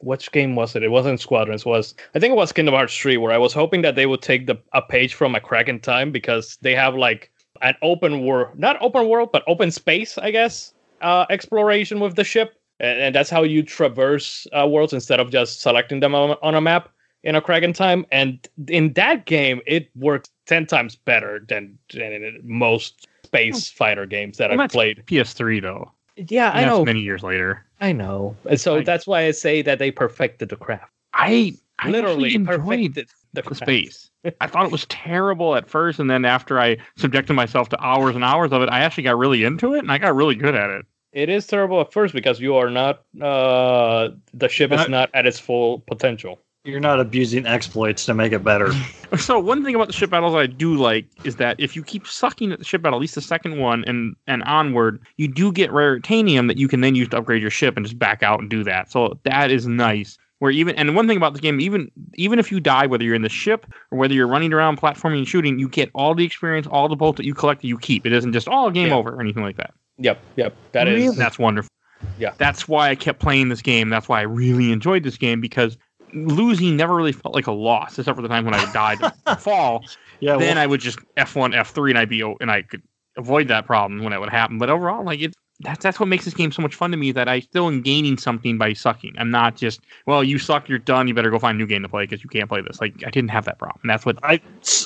Which game was it? It wasn't Squadrons. Was I think it was Kingdom Hearts three, where I was hoping that they would take the a page from a crack in time because they have like an open world, not open world, but open space, I guess, uh, exploration with the ship, and, that's how you traverse uh, worlds instead of just selecting them on a map in a Crack in Time. And in that game, it works 10 times better than, than in most space fighter games that well, I've played. PS3 though. Yeah, I And that's know. Many years later, I know. And so I- that's why I say that they perfected the craft. I I Literally actually perfected the, the craft. space. I thought it was terrible at first, and then after I subjected myself to hours and hours of it, I actually got really into it, and I got really good at it. It is terrible at first because you are not, uh, the ship is Not- not at its full potential. You're not abusing exploits to make it better. So one thing about the ship battles I do like is that if you keep sucking at the ship battle, at least the second one and and onward, you do get Raritanium that you can then use to upgrade your ship and just back out and do that. So that is nice. Where even and one thing about the game, even even if you die, whether you're in the ship or whether you're running around platforming and shooting, you get all the experience, all the bolts that you collect, you keep. It isn't just all game Yeah. over or anything like that. Yep, yep. That is. Really? That's wonderful. Yeah. That's why I kept playing this game. That's why I really enjoyed this game because losing never really felt like a loss, except for the time when I died to fall. Yeah, then well, I would just F1, F3, and I'd be and I could avoid that problem when it would happen. But overall, like it, that's that's what makes this game so much fun to me. That I still am gaining something by sucking. I'm not just well, you suck, you're done. You better go find a new game to play because you can't play this. Like I didn't have that problem. That's what I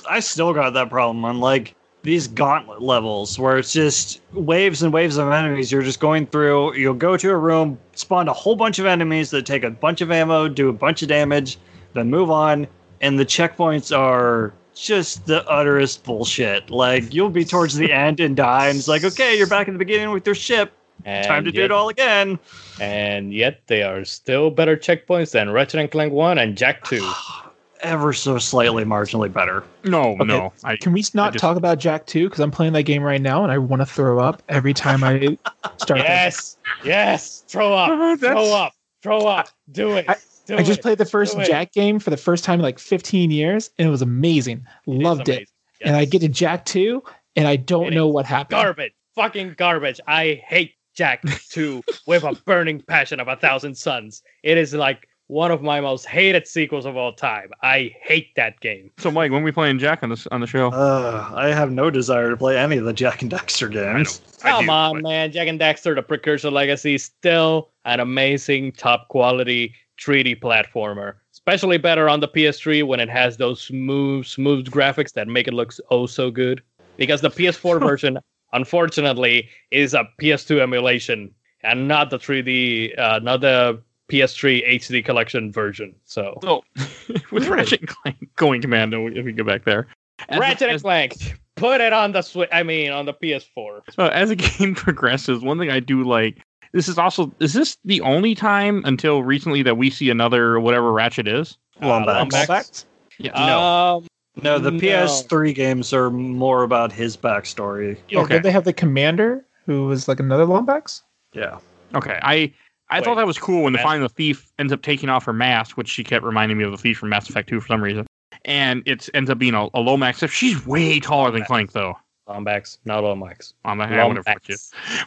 I still got that problem on like these gauntlet levels where it's just waves and waves of enemies. You're just going through. You'll go to a room, spawn a whole bunch of enemies that take a bunch of ammo, do a bunch of damage, then move on. And the checkpoints are just the utterest bullshit. Like you'll be towards the end and die, and it's like, okay, you're back at the beginning with your ship. and Time to do it all again. And yet they are still better checkpoints than Ratchet and Clank 1 and Jak 2. Ever so slightly marginally better. no, Okay. no. I Can we not just- talk about Jak 2? Because I'm playing that game right now and I want to throw up every time I start. yes, yes. Throw up, throw up, throw up. Do it. I- do I just it. played the first Do it. Jak game for the first time in like 15 years and it was amazing. It is Loved it. amazing. And I get to Jak 2 and I don't It know what happened. garbage, fucking garbage. I hate Jak 2 with a burning passion of a thousand suns. It is like one of my most hated sequels of all time. I hate that game. so Mike, when we playing Jak on this on the show? Uh, I have no desire to play any of the Jak and Daxter games. I Come do, on, but- man. Jak and Daxter: the precursor legacy, is still an amazing, top quality 3D platformer. Especially better on the PS3 when it has those smooth, smooth graphics that make it look oh so good. Because the PS4 version, unfortunately, is a PS2 emulation. and not the 3D, uh, not the PS3 HD collection version. So So with Ratchet and Clank going commando, if we go back there, as- Ratchet as- and Clank, put it on the Switch. I mean, on the PS4. Uh, as the game progresses, one thing I do like. This is also is this the only time until recently that we see another whatever Ratchet is? Lombax. Lombax? Yeah. No. Um, No, the No. PS3 games are more about his backstory. Yeah, Okay. Did they have the commander who was like another Lombax? Yeah. Okay. I I Wait. thought that was cool when the finally thief ends up taking off her mask, which she kept reminding me of the thief from Mass Effect 2 for some reason. And it ends up being a, a Lomax. She's way taller than Clank though. Lombax, not Lombax. On the I you.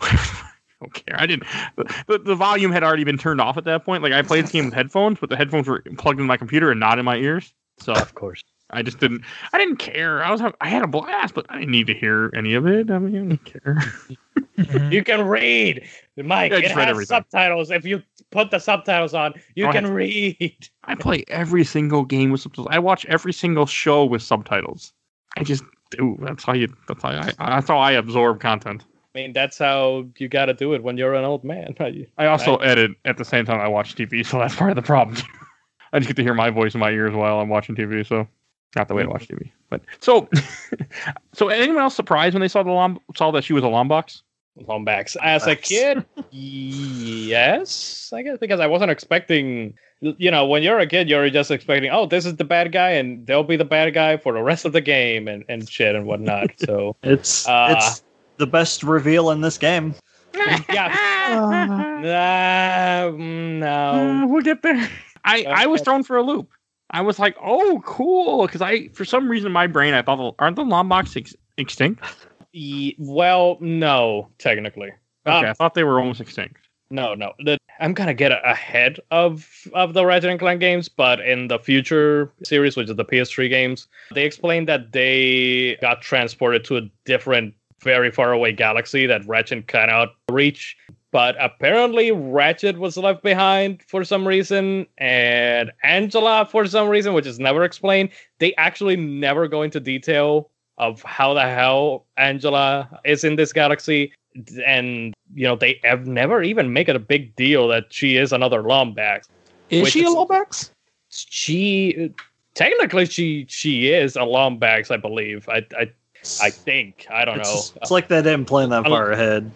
I don't care. I didn't. The, the, the volume had already been turned off at that point. Like I played this game with headphones, but the headphones were plugged in my computer and not in my ears. So Of course. I just didn't. I didn't care. I was. I had a blast, but I didn't need to hear any of it. I mean, I didn't care. You can read, Mike. Yeah, it read has everything. subtitles. If you put the subtitles on, you Oh, can have- read. I play every single game with subtitles. I watch every single show with subtitles. I just do. That's how you. That's how I. That's how I absorb content. I mean, that's how you got to do it when you're an old man. I also edit at the same time I watch TV, so that's part of the problem. I just get to hear my voice in my ears while I'm watching TV, so not the way to watch TV. But so, so anyone else surprised when they saw the lom- saw that she was a lombox? Lombax. As a kid, yes, I guess because I wasn't expecting. You know, when you're a kid, you're just expecting, oh, this is the bad guy, and they'll be the bad guy for the rest of the game, and, and shit and whatnot. So, It's Uh, it's the best reveal in this game. yeah, Uh, no. Uh, we'll get there. I I was thrown for a loop. I was like, oh, cool, because I for some reason in my brain I thought aren't the lombox ex- extinct? Well, no, technically. Okay, Um, I thought they were almost extinct. No, no. The, I'm gonna get ahead of of the Ratchet and Clank games, but in the future series, which is the PS3 games, they explained that they got transported to a different, very far away galaxy that Ratchet cannot reach. But apparently, Ratchet was left behind for some reason, and Angela for some reason, which is never explained. They actually never go into detail of how the hell Angela is in this galaxy and you know they have never even make it a big deal that she is another Lombax. is she a Lombax? She technically she she is a Lombax, I believe. I I I think I don't It's, know it's like they didn't plan that I'll- far ahead.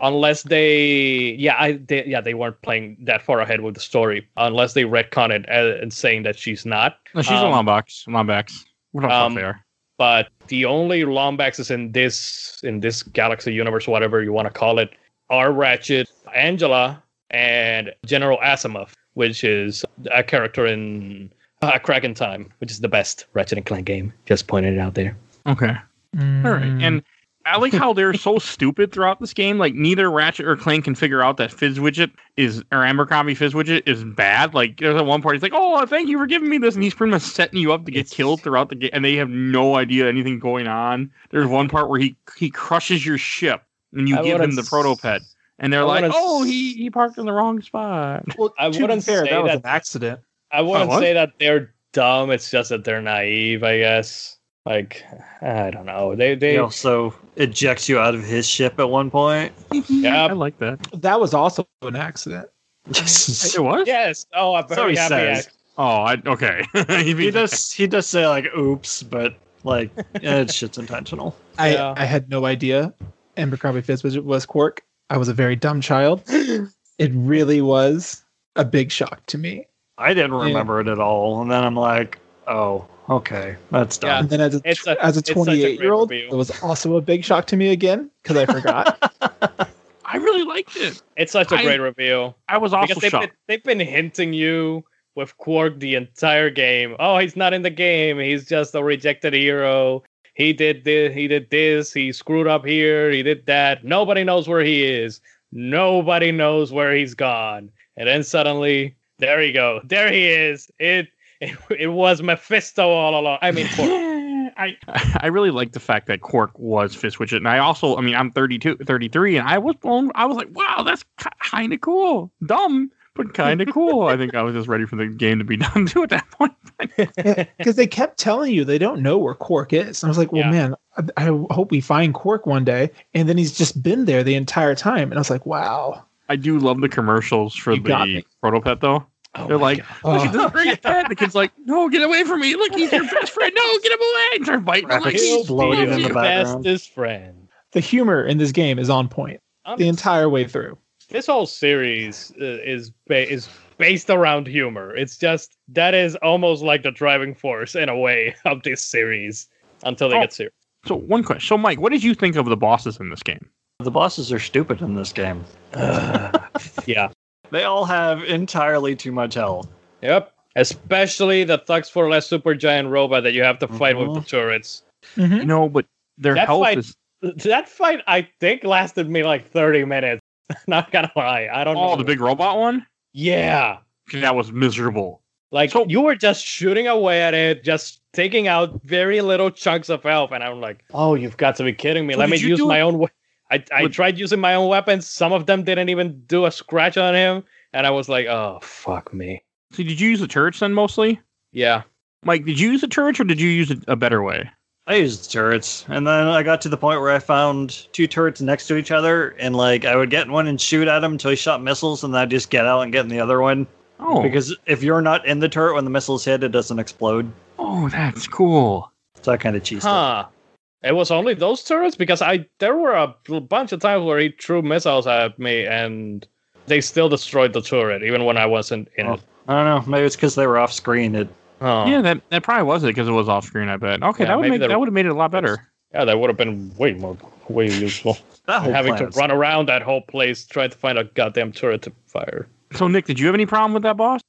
unless they yeah I they, yeah they weren't playing that far ahead with the story unless they retcon it uh, and saying that she's not. No, she's Um, a Lombax. Lombax. What else um, they are? but the only Lombaxes in this in this galaxy universe, whatever you want to call it, are Ratchet, Angela, and General Azimuth, which is a character in uh, Crack in Time, which is the best Ratchet and Clank game. Just pointed it out there. Okay. All right. Mm. And I like how they're so stupid throughout this game. Like neither Ratchet or Clank can figure out that Fizzwidget is or Abercrombie Fizzwidget is bad. Like there's at one part he's like, "Oh, thank you for giving me this," and he's pretty much setting you up to get killed throughout the game, and they have no idea anything going on. There's one part where he he crushes your ship, and you I give him the s- Protopet, and they're I like, wouldn't "Oh, he he parked in the wrong spot." well, I to be wouldn't fair, say that was that- an accident. I wouldn't what? say that they're dumb. It's just that they're naive, I guess. Like I don't know. They they He also ejects you out of his ship at one point. Mm-hmm. Yeah. I like that. That was also an accident. It was. yes. Oh, I'm So very he happy. says. Oh, I okay. he, he does he does say like oops, but like yeah, it's shit's intentional. I, Yeah. I had no idea Abercrombie Fizz was, was Qwark. I was a very dumb child. it really was a big shock to me. I didn't Yeah. remember it at all, and then I'm like, oh, okay, that's Yeah. And then as a, It's a- as a it's such a 28 year old, great it was also a big shock to me again because I forgot. I really liked it. It's such a I- great reveal. I was also they've shocked. been, they've been hinting you with Qwark the entire game. Oh, he's not in the game. He's just a rejected hero. He did this. He did this. He screwed up here. He did that. Nobody knows where he is. Nobody knows where he's gone. And then suddenly, there he go. There he is. It it, it was Mephisto all along. I mean, Qwark. I I really like the fact that Qwark was Fizzwidget, and I also, I mean, I'm 32, 33, and I was blown. I was like, wow, that's kind of cool. Dumb, but kind of cool. I think I was just ready for the game to be done too at that point. Because they kept telling you they don't know where Qwark is. And I was like, well, Yeah. man, I, I hope we find Qwark one day. And then he's just been there the entire time. And I was like, wow, I do love the commercials for You the me. Protopet though. Oh They're like, God. look at Oh. this great pet. The kid's like, no, get away from me. Look, he's your best friend. No, get him away. And start biting him like Graphics he's exploded in the your bestest friend. the humor in this game is on point the entire way through. this whole series uh, is ba- is based around humor. It's just that is almost like the driving force in a way of this series until they Oh. get serious. So one question. So Mike, what did you think of the bosses in this game? The bosses are stupid in this game. Yeah. They all have entirely too much health. Yep. Especially the Thugs for Less super giant robot that you have to fight with the Mhm. turrets. Mhm. No, but their That health fight- is That fight I think lasted me like 30 minutes. Not gonna lie. I don't know. oh the big robot one. Yeah. That was miserable. Like So- you were just shooting away at it, just taking out very little chunks of health, and I'm like, "Oh, you've got to be kidding me! So Let me use do my own." We- I I Would- tried using my own weapons. Some of them didn't even do a scratch on him, and I was like, "Oh, fuck me." So did you use the turrets then mostly? Yeah. Mike, did you use the turrets or did you use it a better way? I used the turrets, and then I got to the point where I found two turrets next to each other, and like I would get in one and shoot at him until he shot missiles, and then I'd just get out and get in the other one. Oh, Because if you're not in the turret when the missiles hit, it doesn't explode. oh, that's cool. So I kind of cheesed. Huh. It was only those turrets because I there were a bunch of times where he threw missiles at me and they still destroyed the turret even when I wasn't in Oh. it. I don't know. Maybe it's because they were off screen. It Huh. Yeah, that, that probably was it because it was off screen. I bet. Okay, Yeah, that would maybe make that would have made it a lot better. Yeah, that would have been way more way useful. Having to run around that whole place trying to find a goddamn turret to fire. So Nick, did you have any problem with that boss?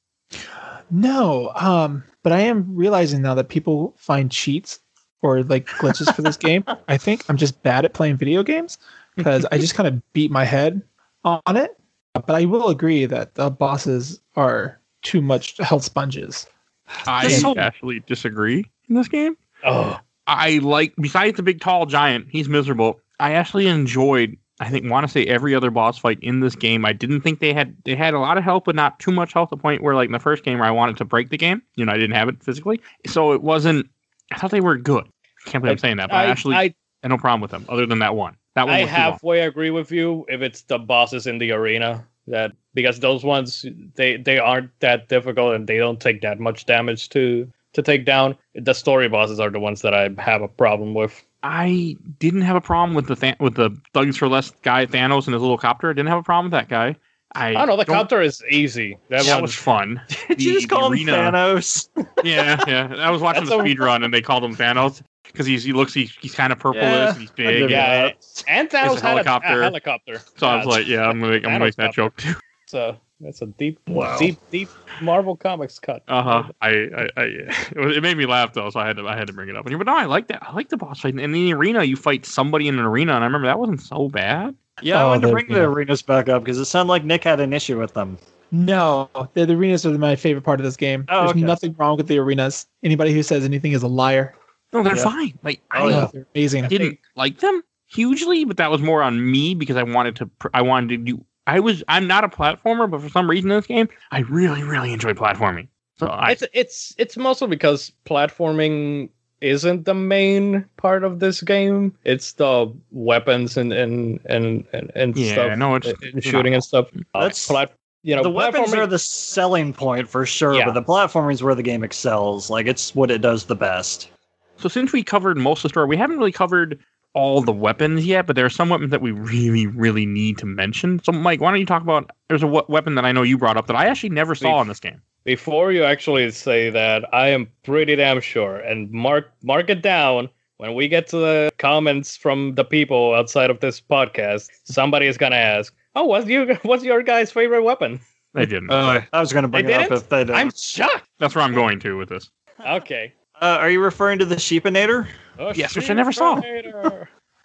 No, um, but I am realizing now that people find cheats or like glitches for this game. I think I'm just bad at playing video games because I just kind of beat my head on it. But I will agree that the bosses are too much health sponges. I This whole- actually disagree in this game. Oh, I like besides the big tall giant, he's miserable. I actually enjoyed. I think want to say every other boss fight in this game. I didn't think they had they had a lot of health, but not too much health. To the point where like in the first game where I wanted to break the game, you know, I didn't have it physically, so it wasn't. I thought they were good. I can't believe I'm saying that, but I, I, actually I, I, had no problem with them other than that one. That one I was too long. halfway agree with you if it's the bosses in the arena that because those ones they they aren't that difficult and they don't take that much damage to to take down. The story bosses are the ones that I have a problem with. I didn't have a problem with the Than- with the Thugs for Less guy Thanos and his little copter. I didn't have a problem with that guy. I I don't know. The don't- counter is easy. That, That was fun. Did you just call the him Thanos? yeah, yeah. I was watching That's the a- speed run and they called him Thanos because he's he looks he, he's kind of purplish Yeah, and he's big. Yeah, that. and Thanos a had helicopter. A, a helicopter. So I was like, yeah, I'm gonna make, I'm gonna make that joke too. So that's a deep, Wow. deep, deep Marvel Comics cut. Uh huh. I, I, I it, was- it made me laugh though, so I had to I had to bring it up. But no, I like that. I like the boss fight. In the arena, you fight somebody in an arena, and I remember that wasn't so bad. Yeah, I Oh, wanted to the- bring the arenas back up because it sounded like Nick had an issue with them. No, the, the arenas are my favorite part of this game. Oh, There's okay. nothing wrong with the arenas. Anybody who says anything is a liar. No, they're Yeah. fine. Like Oh, I yeah. They're amazing. didn't like them hugely, but that was more on me because I wanted to. pr- I wanted to do. I was. I'm not a platformer, but for some reason in this game, I really, really enjoy platforming. So I, It's it's it's mostly because platforming isn't the main part of this game. It's the weapons and and and and, and Yeah, stuff. no, it's- and shooting not. and stuff. Uh, That's- plat. You know, the weapons platforming- are the selling point for sure, Yeah. but the platforming is where the game excels. Like it's what it does the best. So since we covered most of the story, we haven't really covered all the weapons yet, but there are some weapons that we really, really need to mention. So, Mike, why don't you talk about? There's a weapon that I know you brought up that I actually never saw Beef. in this game. Before you actually say that, I am pretty damn sure, and mark mark it down. When we get to the comments from the people outside of this podcast, somebody is gonna ask, "Oh, what's your what's your guy's favorite weapon?" They didn't. Uh, I was going to bring They it up didn't? if they didn't. I'm shocked. That's where I'm going to with this. Okay. Uh, are you referring to the Sheepinator? Oh, Yes, which I never saw.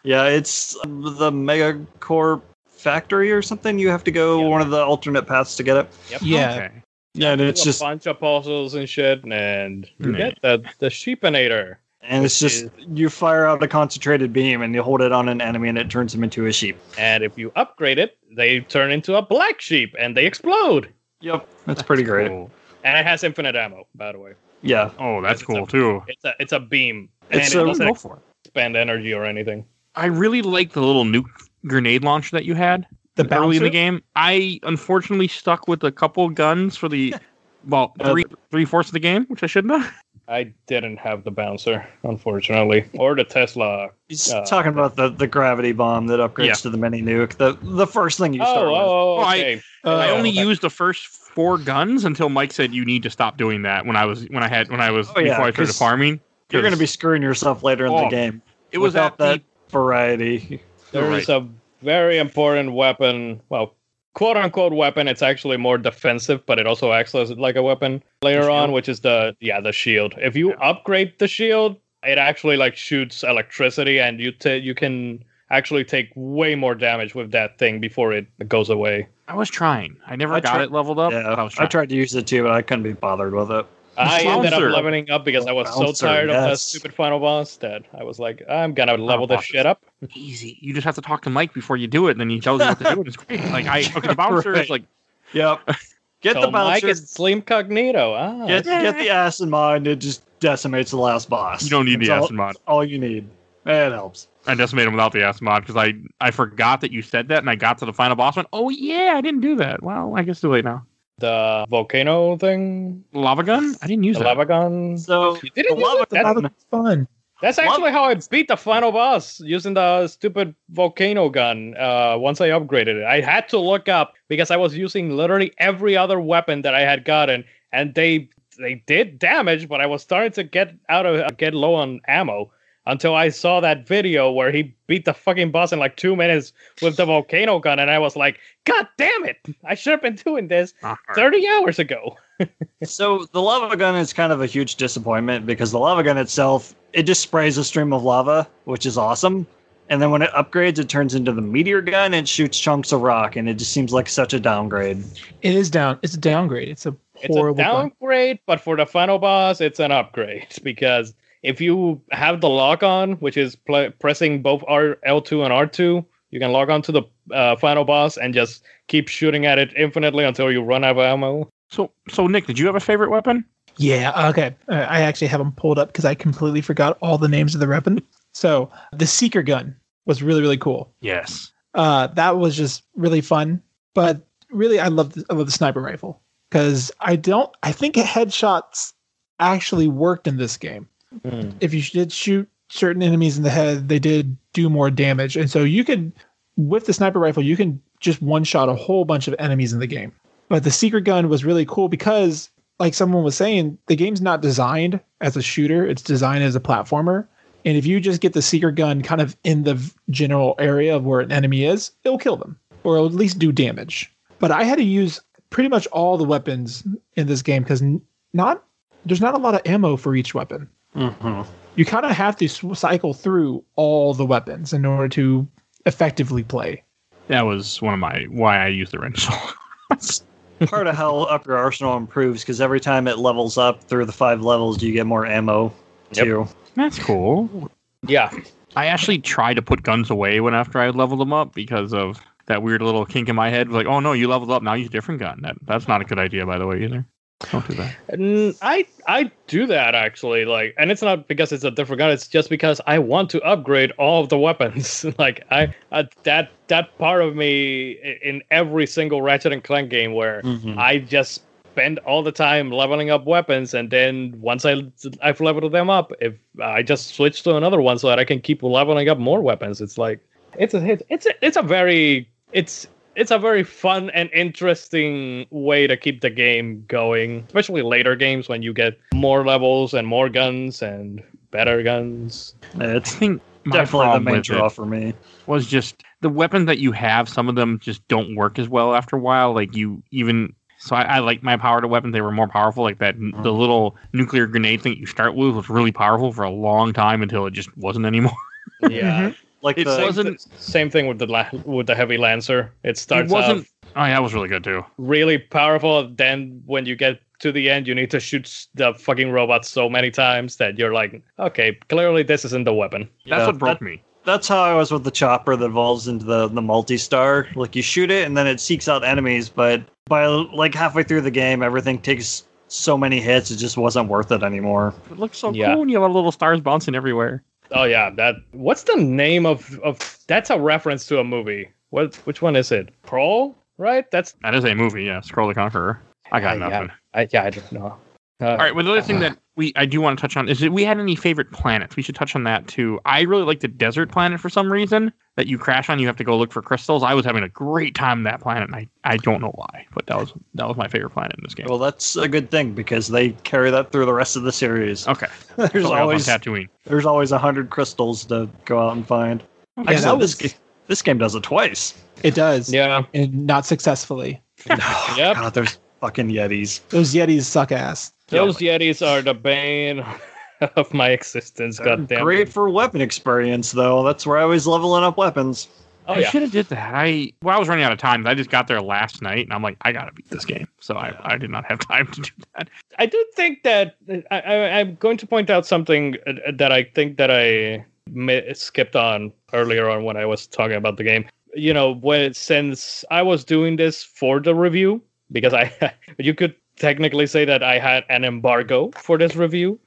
Yeah, it's the Megacorp factory or something. You have to go Yeah. one of the alternate paths to get it. Yep. Yeah. Okay. Yeah, and it's a just bunch of puzzles and shit, and you Yeah. get the the sheepinator. and it's just you fire out a concentrated beam and you hold it on an enemy and it turns him into a sheep. And if you upgrade it, they turn into a black sheep and they explode. Yep, that's pretty great. And it has infinite ammo, by the way. Yeah, Oh, that's cool a- too. It's a it's a beam. And It's it a- doesn't Go for it. expend energy or anything. I really like the little nuke grenade launcher that you had. The early in the game. I unfortunately stuck with a couple guns for the well Uh, three three fourths of the game, which I shouldn't have. I didn't have the bouncer, unfortunately, or the Tesla. He's Uh, talking about the, the gravity bomb that upgrades Yeah. to the mini nuke. The the first thing you Oh, start oh, with. oh, Well, I- okay. Uh, I Oh, only okay. used the first four guns until Mike said you need to stop doing that when I was when I had when I was Oh, yeah, before I started farming. You're going to be screwing yourself later in Oh, the game. it was without at that the variety. There You're is a very important weapon. Well, quote unquote weapon. It's actually more defensive, but it also acts as like a weapon later on, which is the yeah the shield. If you upgrade the shield, it actually like shoots electricity, and you ta you can actually take way more damage with that thing before it goes away. I was trying. I never I got tried- it leveled up. Yeah, I was I tried to use it too, but I couldn't be bothered with it. I ended up leveling up because I was so Bouncer, tired of that stupid final boss that I was like, I'm gonna level this shit up. Easy. You just have to talk to Mike before you do it, and then he tells you what to do, and it's great. Like I okay, the bouncer Right. is like Yep. Get so the Mike bouncer. is Slim Cognito. Ah, Get, get the acid mod. It just decimates the last boss. you don't need the That's all- acid mod. All you need. It helps. I decimated him without the acid mod because I I forgot that you said that, and I got to the final boss. and Went, oh yeah, I didn't do that. Well, I guess too late now. The volcano thing, Lava gun? I didn't use the that. lava gun. So You didn't the use lava it? That- gun- That was fun. That's actually how I beat the final boss using the stupid volcano gun. Uh, once I upgraded it, I had to look up because I was using literally every other weapon that I had gotten, and they they did damage, but I was starting to get out of get low on ammo until I saw that video where he beat the fucking boss in like two minutes with the volcano gun, and I was like, God damn it! I should have been doing this all right. thirty hours ago. So the lava gun is kind of a huge disappointment because the lava gun itself, it just sprays a stream of lava, which is awesome. And then when it upgrades, it turns into the meteor gun and shoots chunks of rock, and it just seems like such a downgrade. It is down. It's a downgrade. It's a It's a horrible. gun. downgrade, but for the final boss, it's an upgrade because if you have the lock on, which is pl- pressing both R L2 and R2, you can log on to the uh, final boss and just keep shooting at it infinitely until you run out of ammo. So so Nick, did you have a favorite weapon? Yeah. Okay. Uh, I actually have them pulled up because I completely forgot all the names of the weapon. So the seeker gun was really really cool. Yes. Uh, that was just really fun. But really, I love the, I love the sniper rifle because I don't. I think headshots actually worked in this game. Hmm. if you did shoot certain enemies in the head, they did do more damage. And so you could, with the sniper rifle, you can just one shot a whole bunch of enemies in the game. But the seeker gun was really cool because, like someone was saying, the game's not designed as a shooter, it's designed as a platformer. And if you just get the seeker gun kind of in the general area of where an enemy is, it'll kill them or at least do damage. But I had to use pretty much all the weapons in this game because not there's not a lot of ammo for each weapon Mm-hmm. you kind of have to cycle through all the weapons in order to effectively play. That was one of my why I used the wrench. Part of how up your arsenal improves because every time it levels up through the five levels, do you get more ammo Yep. too. That's cool. Yeah, I actually tried to put guns away when after I leveled them up because of that weird little kink in my head. Like, oh no, you leveled up now. Use a different gun. That that's not a good idea, by the way, either. Don't do that. And I I do that actually, like, and it's not because it's a different gun. It's just because I want to upgrade all of the weapons. like, I, I that that part of me in every single Ratchet and Clank game where Mhm. I just spend all the time leveling up weapons, and then once I I've leveled them up, if I just switch to another one so that I can keep leveling up more weapons. It's like it's a it's it's a, it's a very it's it's a very fun and interesting way to keep the game going, especially later games when you get more levels and more guns and better guns. Uh, I think my definitely the main draw for me. was just the weapons that you have. Some of them just don't work as well after a while. Like you even. So I, I like my power to weapons. They were more powerful. Like that, the mm. little nuclear grenade thing you start with was really powerful for a long time until it just wasn't anymore. Yeah, mm-hmm. Like It the same, wasn't- same thing with the la- with the heavy lancer. It starts it wasn't. off Oh, yeah, that was really good too. really powerful. Then when you get to the end, you need to shoot the fucking robot so many times that you're like, okay, clearly this isn't the weapon. That's Yeah, what broke that- me. that's how I was with the chopper that evolves into the the multi star. Like you shoot it and then it seeks out enemies, but by like halfway through the game, everything takes so many hits, it just wasn't worth it anymore. It looks so Yeah. cool, and you have all the little stars bouncing everywhere. Oh yeah, that. What's the name of of? That's a reference to a movie. What? Which one is it? Pro? Right? That's. That is a movie, yeah. Scroll the Conqueror. I got I- yeah. nothing. I, yeah, I don't know. Uh, All right. Well, the other thing that we I do want to touch on is that we had any favorite planets. We should touch on that too. I really like the desert planet for some reason that you crash on. You have to go look for crystals. I was having a great time on that planet, and I, I don't know why, but that was that was my favorite planet in this game. Well, that's a good thing because they carry that through the rest of the series. Okay. There's Sorry, I was on always Tatooine. there's always a hundred crystals to go out and find. Yeah, Actually, that this, was ga- this game does it twice. it does, Yeah. and not successful. Yep. God, there's fucking yetis. Those Yetis suck ass. Those Yetis are the bane of my existence. They're Goddamn. great for weapon experience, though. That's where I was leveling up weapons. Oh I yeah. should have did that. I well, I was running out of time. I just got there last night, and I'm like, I gotta beat this game. So I, I did not have time to do that. I do think that I, I, I'm going to point out something uh, that I think that I mi- skipped on earlier on when I was talking about the game. You know, when since I was doing this for the review, because I you could technically say that I had an embargo for this review.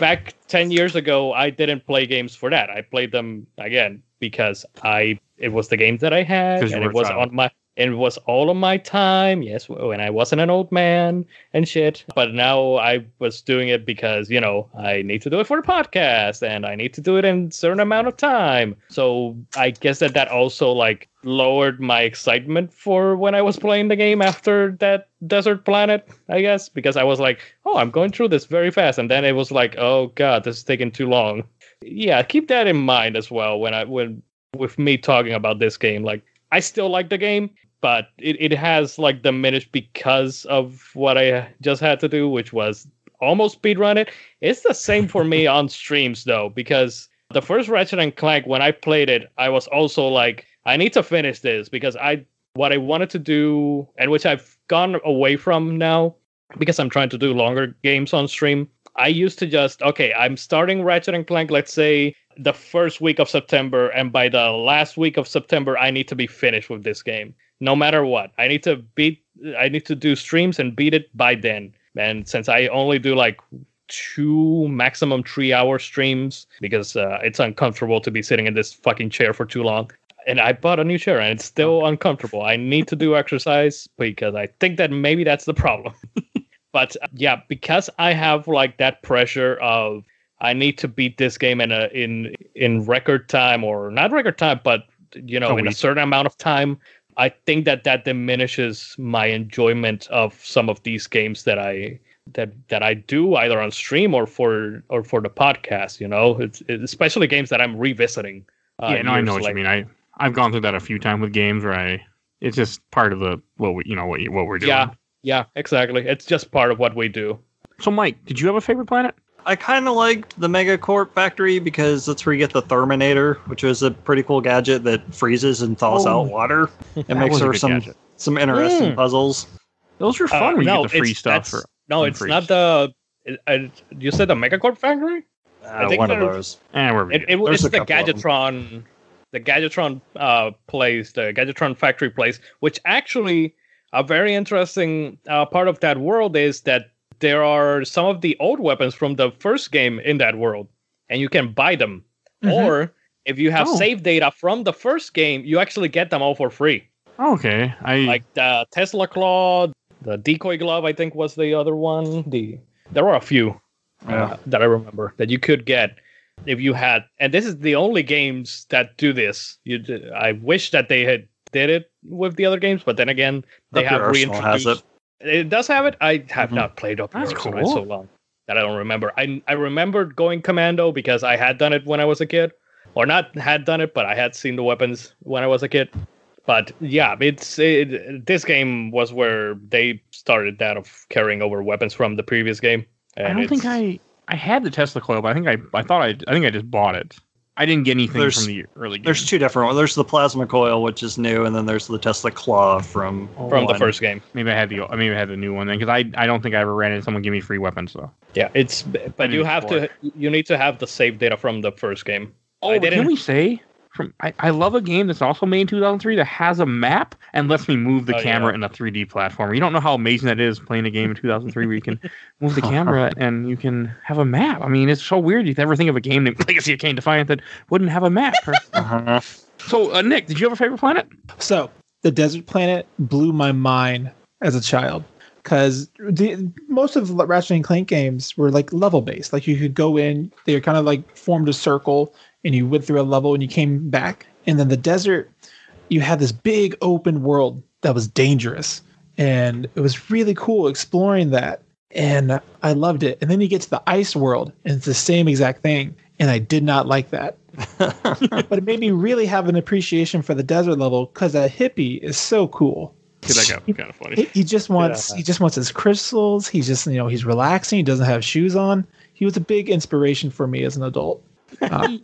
Back ten years ago, I didn't play games for that. I played them again because I it was the games that I had and it was on my it was all of my time. Yes, when I wasn't an old man and shit. But now I was doing it because you know I need to do it for the podcast, and I need to do it in certain amount of time. So I guess that that also like lowered my excitement for when I was playing the game after that desert planet. I guess because I was like, oh, I'm going through this very fast, and then it was like, oh god, this is taking too long. Yeah, keep that in mind as well when I when with me talking about this game. Like I still like the game, but it, it has like diminished because of what I just had to do, which was almost speedrun it. It's the same for me on streams though, because the first Ratchet and Clank, when I played it, I was also like, I need to finish this because I what I wanted to do, and which I've gone away from now because I'm trying to do longer games on stream. I used to just okay, I'm starting Ratchet and Clank, let's say the first week of September, and by the last week of September, I need to be finished with this game. No matter what, I need to beat. I need to do streams and beat it by then. And since I only do like two maximum three hour streams because uh, it's uncomfortable to be sitting in this fucking chair for too long. And I bought a new chair and it's still uncomfortable. I need to do exercise because I think that maybe that's the problem. but uh, yeah, because I have like that pressure of I need to beat this game in a in in record time or not record time, but you know, A in a certain amount of time. I think that that diminishes my enjoyment of some of these games that I that that I do either on stream or for or for the podcast. You know, it's, it's especially games that I'm revisiting. uh, yeah, no, I know what you mean. I I've gone through that a few times with games where I it's just part of the what we you know what you, what we're doing. Yeah, yeah, exactly. It's just part of what we do. So Mike, did you have a favorite planet? I kind of liked the Megacorp factory because that's where you get the Therminator, which was a pretty cool gadget that freezes and thaws Oh. out water. It That makes for some gadget. some interesting Mm. puzzles. Those were Uh, fun when you no, get the free it's- stuff for No, it's free. not the. it- I- you said the Megacorp Factory? Uh, think one of those. Eh, we're It, it, it's the couple of 'em. Gadgetron, the Gadgetron uh, place, the Gadgetron factory place, which actually a very interesting uh, part of that world is that there are some of the old weapons from the first game in that world, and you can buy them. Mhm. Or if you have Oh. save data from the first game, you actually get them all for free. okay. I Like the Tesla Claw, the Decoy Glove, I think was the other one. The there were a few Yeah. uh, that I remember that you could get if you had. And this is the only games that do this. You, I wish that they had did it with the other games, but then again, they Up have reintroduced. It does have it. I have Mhm. not played up That's cool. in so long that I don't remember. I I remembered going commando because I had done it when I was a kid, or not had done it, but I had seen the weapons when I was a kid. But yeah, it's it, this game was where they started that of carrying over weapons from the previous game. I don't think I I had the Tesla coil, but I think I I thought I I think I just bought it. I didn't get anything There's- from the early game. There's two different ones. There's the plasma coil, which is new, and then there's the Tesla claw from from the first game. maybe I had the I maybe I had the new one then because I I don't think I ever ran into someone give me free weapons though. Yeah, it's but didn't you have to you need to have the save data from the first game. Oh, I can didn't- we say from I, I love a game that's also made in 2003 that has a map and lets me move the Oh, camera yeah. in a 3D platformer. You don't know how amazing that is playing a game in 2003 where you can move the camera and you can have a map. I mean, it's so weird. You ever think of a game named Legacy of Kain Defiant that wouldn't have a map? Or- Uh-huh. So, uh, Nick, did you have a favorite planet? So the desert planet blew my mind as a child because the most of the Ratchet and Clank games were like level based. Like you could go in, they were kind of like formed a circle, and you went through a level and you came back. And then the desert, you had this big open world that was dangerous, and it was really cool exploring that. And I loved it. And then you get to the ice world, and it's the same exact thing. And I did not like that but it made me really have an appreciation for the desert level because a hippie is so cool. That got kind of funny. He, he just wants Yeah. he just wants his crystals. He's just you know he's relaxing. He doesn't have shoes on. He was a big inspiration for me as an adult. Uh,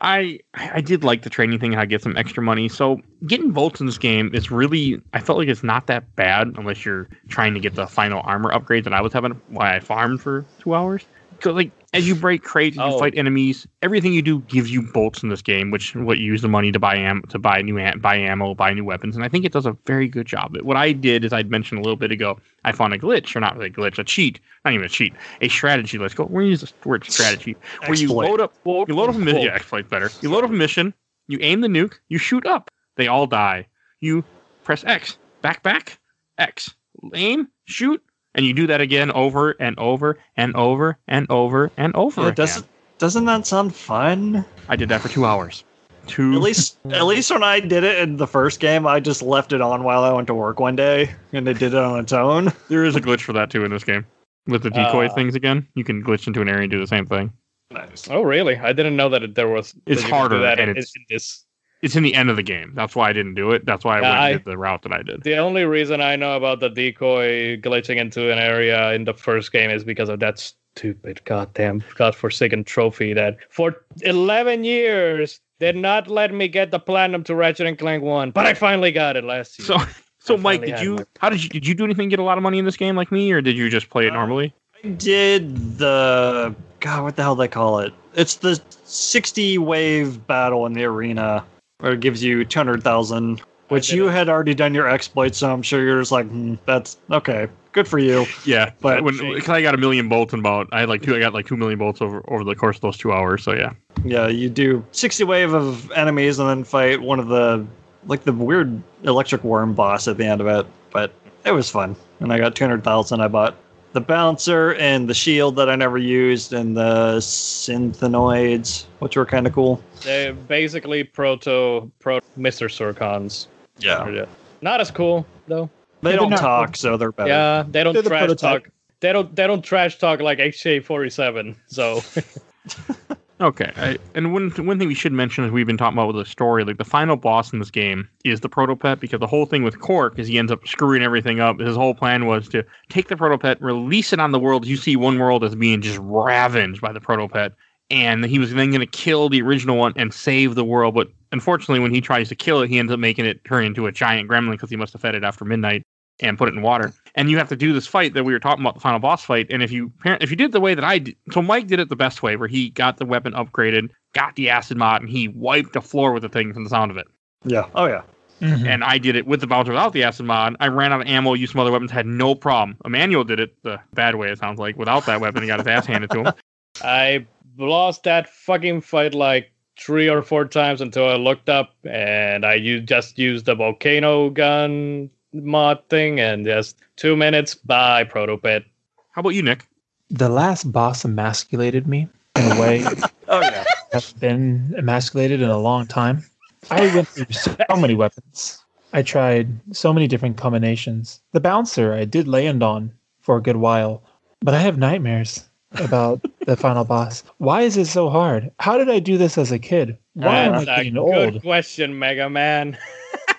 I I did like the training thing. How I get some extra money. So getting bolts in this game is really. I felt like it's not that bad unless you're trying to get the final armor upgrade that I was having. Why I farmed for two hours. Like as you break crates, and you Oh. fight enemies. Everything you do gives you bolts in this game, which what you use the money to buy am to buy new am- buy ammo, buy new weapons, and I think it does a very good job. What I did is I'd mentioned a little bit ago. I found a glitch, or not really a glitch, a cheat, not even a cheat, a strategy. Let's go. We're gonna use the word strategy where you load up you load up a mission. Yeah, exploit's better. You load up a mission. You aim the nuke. You shoot up. They all die. You press X. Back, back. X. Aim. Shoot. And you do that again over and over and over and over and over Yeah, again. doesn't doesn't that sound fun? I did that for two hours. Two. At least at least when I did it in the first game, I just left it on while I went to work one day, and it did it on its own. there is a glitch for that too in this game. With the decoy Uh. things again, you can glitch into an area and do the same thing. Nice. Oh, really? I didn't know that it- there was. It's that you could do harder, that and in, it's- in this. It's in the end of the game. That's why I didn't do it. That's why I Yeah, went I- did the route that I did. The only reason I know about the decoy glitching into an area in the first game is because of that stupid, goddamn, godforsaken trophy that for 11 years did not let me get the platinum to Ratchet and Clank 1, but I finally got it last year. So, so I Mike, did you? my- How did you? Did you do anything? to Get a lot of money in this game like me, or did you just play it Uh, normally? I did the God, what the hell they call it? It's the sixty wave battle in the arena where it gives you two hundred thousand. Which you had already done your exploit, so I'm sure you're just like, hmm, that's okay, good for you. Yeah, But- but when cause I got a million bolts in about, I had like two. I got like two million bolts over over the course of those two hours. So yeah, Yeah, you do 60 wave of enemies and then fight one of the like the weird electric worm boss at the end of it. But it was fun. And I got 200,000. I bought the bouncer and the shield that I never used and the synthenoids, which were kind of cool. They're basically proto, pro Mr. Zurkons. Yeah. Not as cool, though. They Yeah, they're don't not talk, so they're better. Yeah, they don't They're trash prototype. talk. They don't. They don't trash talk like HK-47. So okay. I, and one one thing we should mention is we've been talking about with the story, like the final boss in this game is the protopet because the whole thing with Qwark is he ends up screwing everything up. His whole plan was to take the protopet, release it on the world. You see one world as being just ravaged by the protopet. And he was then going to kill the original one and save the world. But unfortunately, when he tries to kill it, he ends up making it turn into a giant gremlin because he must have fed it after midnight and put it in water. And you have to do this fight that we were talking about, the final boss fight. And if you if you did the way that I did, so Mike did it the best way, where he got the weapon upgraded, got the acid mod, and he wiped the floor with the thing from the sound of it. Yeah. Oh, yeah. Mhm. And I did it with the bouncer without the acid mod. I ran out of ammo, used some other weapons, had no problem. Emmanuel did it the bad way, it sounds like, without that weapon. He got his ass handed to him. I lost that fucking fight like three or four times until I looked up and I u- just used the volcano gun mod thing and just two minutes. Bye, protopet. How about you, Nick? The last boss emasculated me in a way Oh, yeah. I've been emasculated in a long time. I went through so many weapons. I tried so many different combinations. The bouncer I did land on for a good while, but I have nightmares about the final boss. Why is it so hard? How did I do this as a kid? Why ah, am I That's a getting good old? question, Mega Man.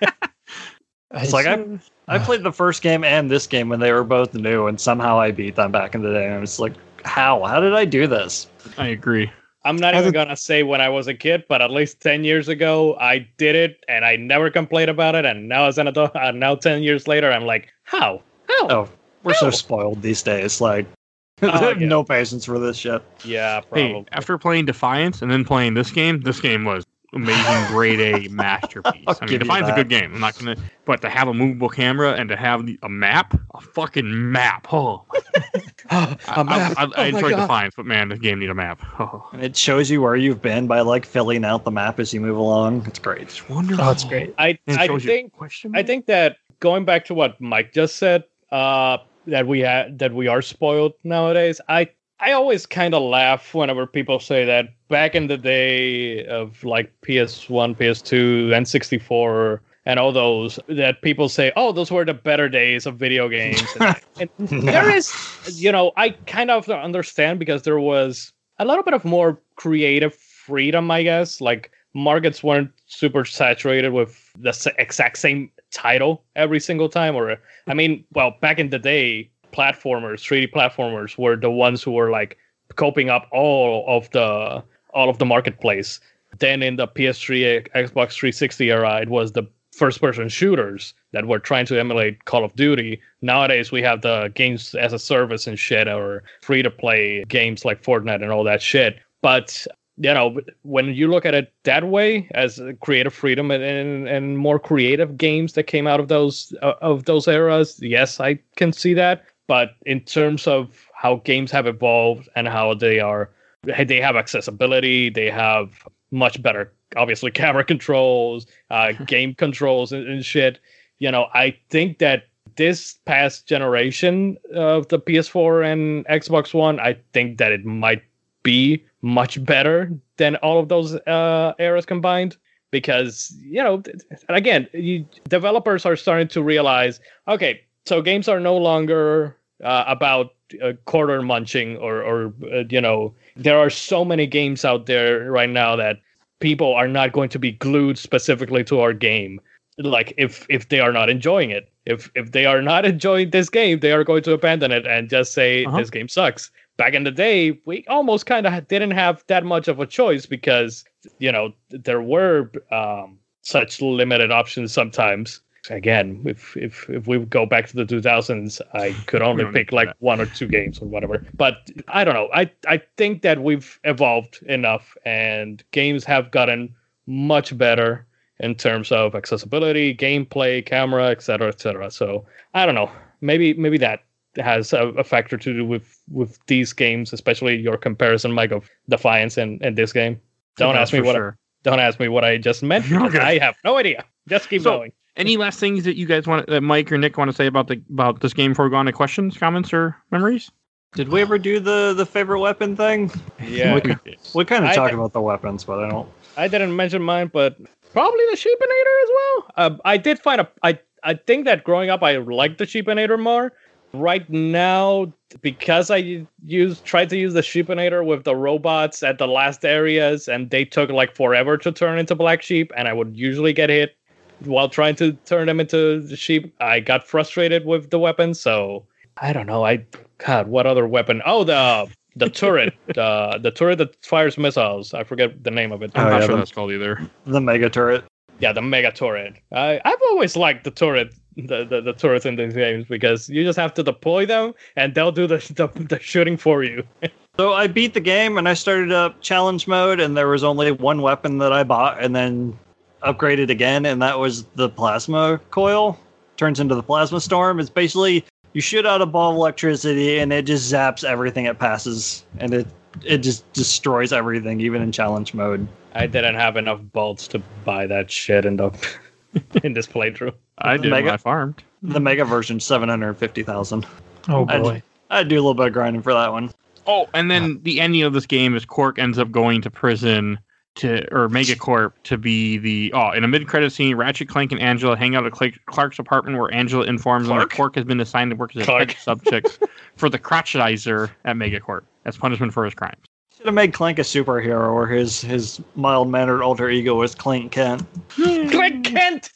It's like I, I played the first game and this game when they were both new, and somehow I beat them back in the day. And I was like, how? How did I do this? I agree. I'm not even gonna say when I was a kid, but at least ten years ago, I did it, and I never complained about it. And now, as an adult, uh, now ten years later, I'm like, how? How? Oh, we're so spoiled these days. Like, Oh, I have yeah. no patience for this shit. Yeah, probably. Hey, after playing Defiance and then playing this game, this game was amazing grade A masterpiece. I'll mean, give you Defiant's a good game. I'm not gonna, but to have a movable camera and to have the, a map, a fucking map. Oh, I, I, I, I enjoyed Defiance, but man, this game need a map. Oh, And it shows you where you've been by like filling out the map as you move along. It's great. it's wonderful. Oh, it's great. I it I think question I think that going back to what Mike just said, uh, that we had that we are spoiled nowadays. I I always kind of laugh whenever people say that back in the day of like PS1, PS2, N64, and all those that people say, oh, those were the better days of video games. and, and there is, you know, I kind of understand because there was a little bit of more creative freedom, I guess. Like markets weren't super saturated with the exact same title every single time. Or, I mean, well, back in the day, platformers, 3D platformers, were the ones who were like coping up all of the all of the marketplace. Then in the PS3, Xbox 360 era, it was the first-person shooters that were trying to emulate Call of Duty. Nowadays, we have the games as a service and shit, or free-to-play games like Fortnite and all that shit. But you know, when you look at it that way, as creative freedom and, and, and more creative games that came out of those uh, of those eras, yes, I can see that. But in terms of how games have evolved and how they are, they have accessibility, they have much better, obviously, camera controls, uh, game controls, and, and shit. You know, I think that this past generation of the PS4 and Xbox One, I think that it might be much better than all of those uh, eras combined because you know again you, developers are starting to realize okay so games are no longer uh, about uh, quarter munching or or uh, you know there are so many games out there right now that people are not going to be glued specifically to our game. Like if if they are not enjoying it. If if they are not enjoying this game they are going to abandon it and just say Uh-huh. this game sucks. Back in the day we almost kind of didn't have that much of a choice because you know there were um, such limited options sometimes again if if if we go back to the 2000s i could only pick like that. one or two games or whatever. But i don't know. I i think that we've evolved enough and games have gotten much better in terms of accessibility gameplay camera etc etc so i don't know. Maybe maybe that has a, a factor to do with with these games especially your comparison mike of defiance and, and this game. Don't Yeah, ask me what sure. don't ask me what i just meant. Okay. i have no idea. Just keep So- going Any last things that you guys want, that Mike or Nick want to say about the about this game before we go on to questions, comments, or memories? Did we ever do the the favorite weapon thing? yeah We, we kind of I- talk about the weapons, but I don't. I didn't mention mine, but probably the Sheepinator as well. Uh, I did find a. I I think that growing up, I liked the Sheepinator more. Right now, because I used tried to use the Sheepinator with the robots at the last areas, and they took like forever to turn into black sheep, and I would usually get hit while trying to turn them into the sheep. I got frustrated with the weapon, so I don't know. I God, what other weapon? Oh, the the turret, the the turret that fires missiles. I forget the name of it. I'm Oh, not yeah, sure the- that's called either. The mega turret. Yeah, the mega turret. I I've always liked the turret, the, the, the turrets in these games because you just have to deploy them and they'll do the the, the shooting for you. So I beat the game and I started up challenge mode, and there was only one weapon that I bought and then upgraded again, and that was the plasma coil. Turns into the plasma storm. It's basically you shoot out a ball of electricity and it just zaps everything it passes, and it it just destroys everything, even in challenge mode. I didn't have enough bolts to buy that shit in the in this playthrough. I did Mega- I farmed. The mega version, seven hundred fifty thousand. Oh I- boy. I'd do a little bit of grinding for that one. Oh, and then the ending of this game is Qwark ends up going to prison to or Megacorp to be the oh in a mid credit scene, Ratchet, Clank, and Angela hang out at Clark's apartment where Angela informs them that Clark? Has been assigned to work as a Clark. test subject for the crotchetizer at Megacorp as punishment for his crimes. Should have made Clank a superhero, or his his mild mannered alter ego was Clank Kent. Click Kent.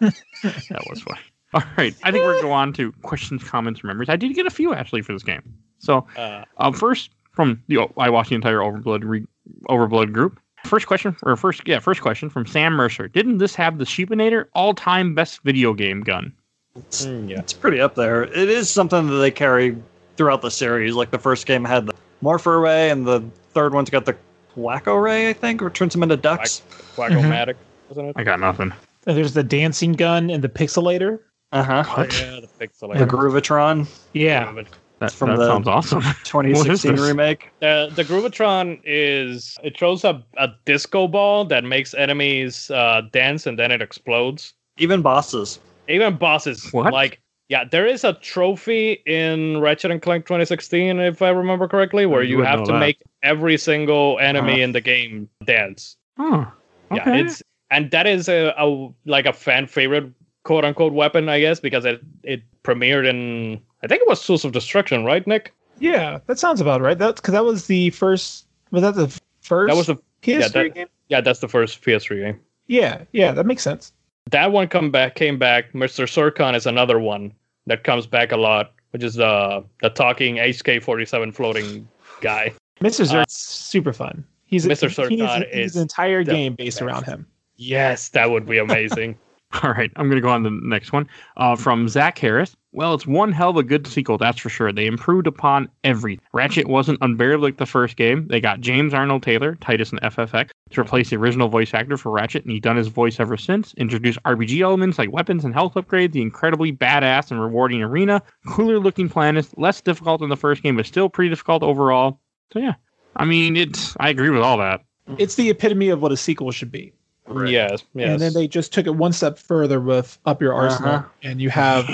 That was fun. All right, I think we're going to go on to questions, comments, and memories. I did get a few actually for this game. So Uh, Um, first, from the oh, I watched the entire Overblood re, Overblood group. First question, or first, yeah, first question from Sam Mercer. Didn't this have the Sheepinator all-time best video game gun? It's, mm, yeah. it's pretty up there. It is something that they carry throughout the series. Like the first game had the Morpher Ray, and the third one's got the Quacko Ray, I think, or turns them into ducks. Quackomatic, wasn't it? I got nothing. And there's the dancing gun and the pixelator. Uh huh. What? Yeah, the pixelator. The Groovatron Yeah. but That, from that the- sounds awesome. 2016 remake. The the Groovatron is it throws a, a disco ball that makes enemies uh, dance and then it explodes. Even bosses. Even bosses What? like yeah, there is a trophy in Ratchet and Clank 2016, if I remember correctly, where you you have to that. make every single enemy Uh-huh. in the game dance. Oh, Yeah, okay. it's and that is a, a like a fan favorite quote unquote weapon, I guess, because it it premiered in I think it was Source of Destruction, right, Nick? Yeah, that sounds about right. That's because that was the first. Was that the first? That was the PS3 that- game. yeah, that's the first PS3 game. Yeah, yeah, that makes sense. that one come back came back mr Zurkon is another one that comes back a lot which is the the talking hk-47 floating guy Mr. Uh, super fun. He's Mr. He's, Zurkon he's is an entire game based best. around him. yes that would be amazing All right, I'm going to go on to the next one uh, from Zach Harris. Well, it's one hell of a good sequel, that's for sure. They improved upon everything. Ratchet wasn't unbearably like the first game. They got James Arnold Taylor, Tidus and FFX, to replace the original voice actor for Ratchet, and he's done his voice ever since. Introduced RPG elements like weapons and health upgrades, the incredibly badass and rewarding arena, cooler looking planets, less difficult than the first game, but still pretty difficult overall. So yeah, I mean, it's. I agree with all that. It's the epitome of what a sequel should be. Right. yes yes And then they just took it one step further with Up Your Arsenal, Uh-huh. and you have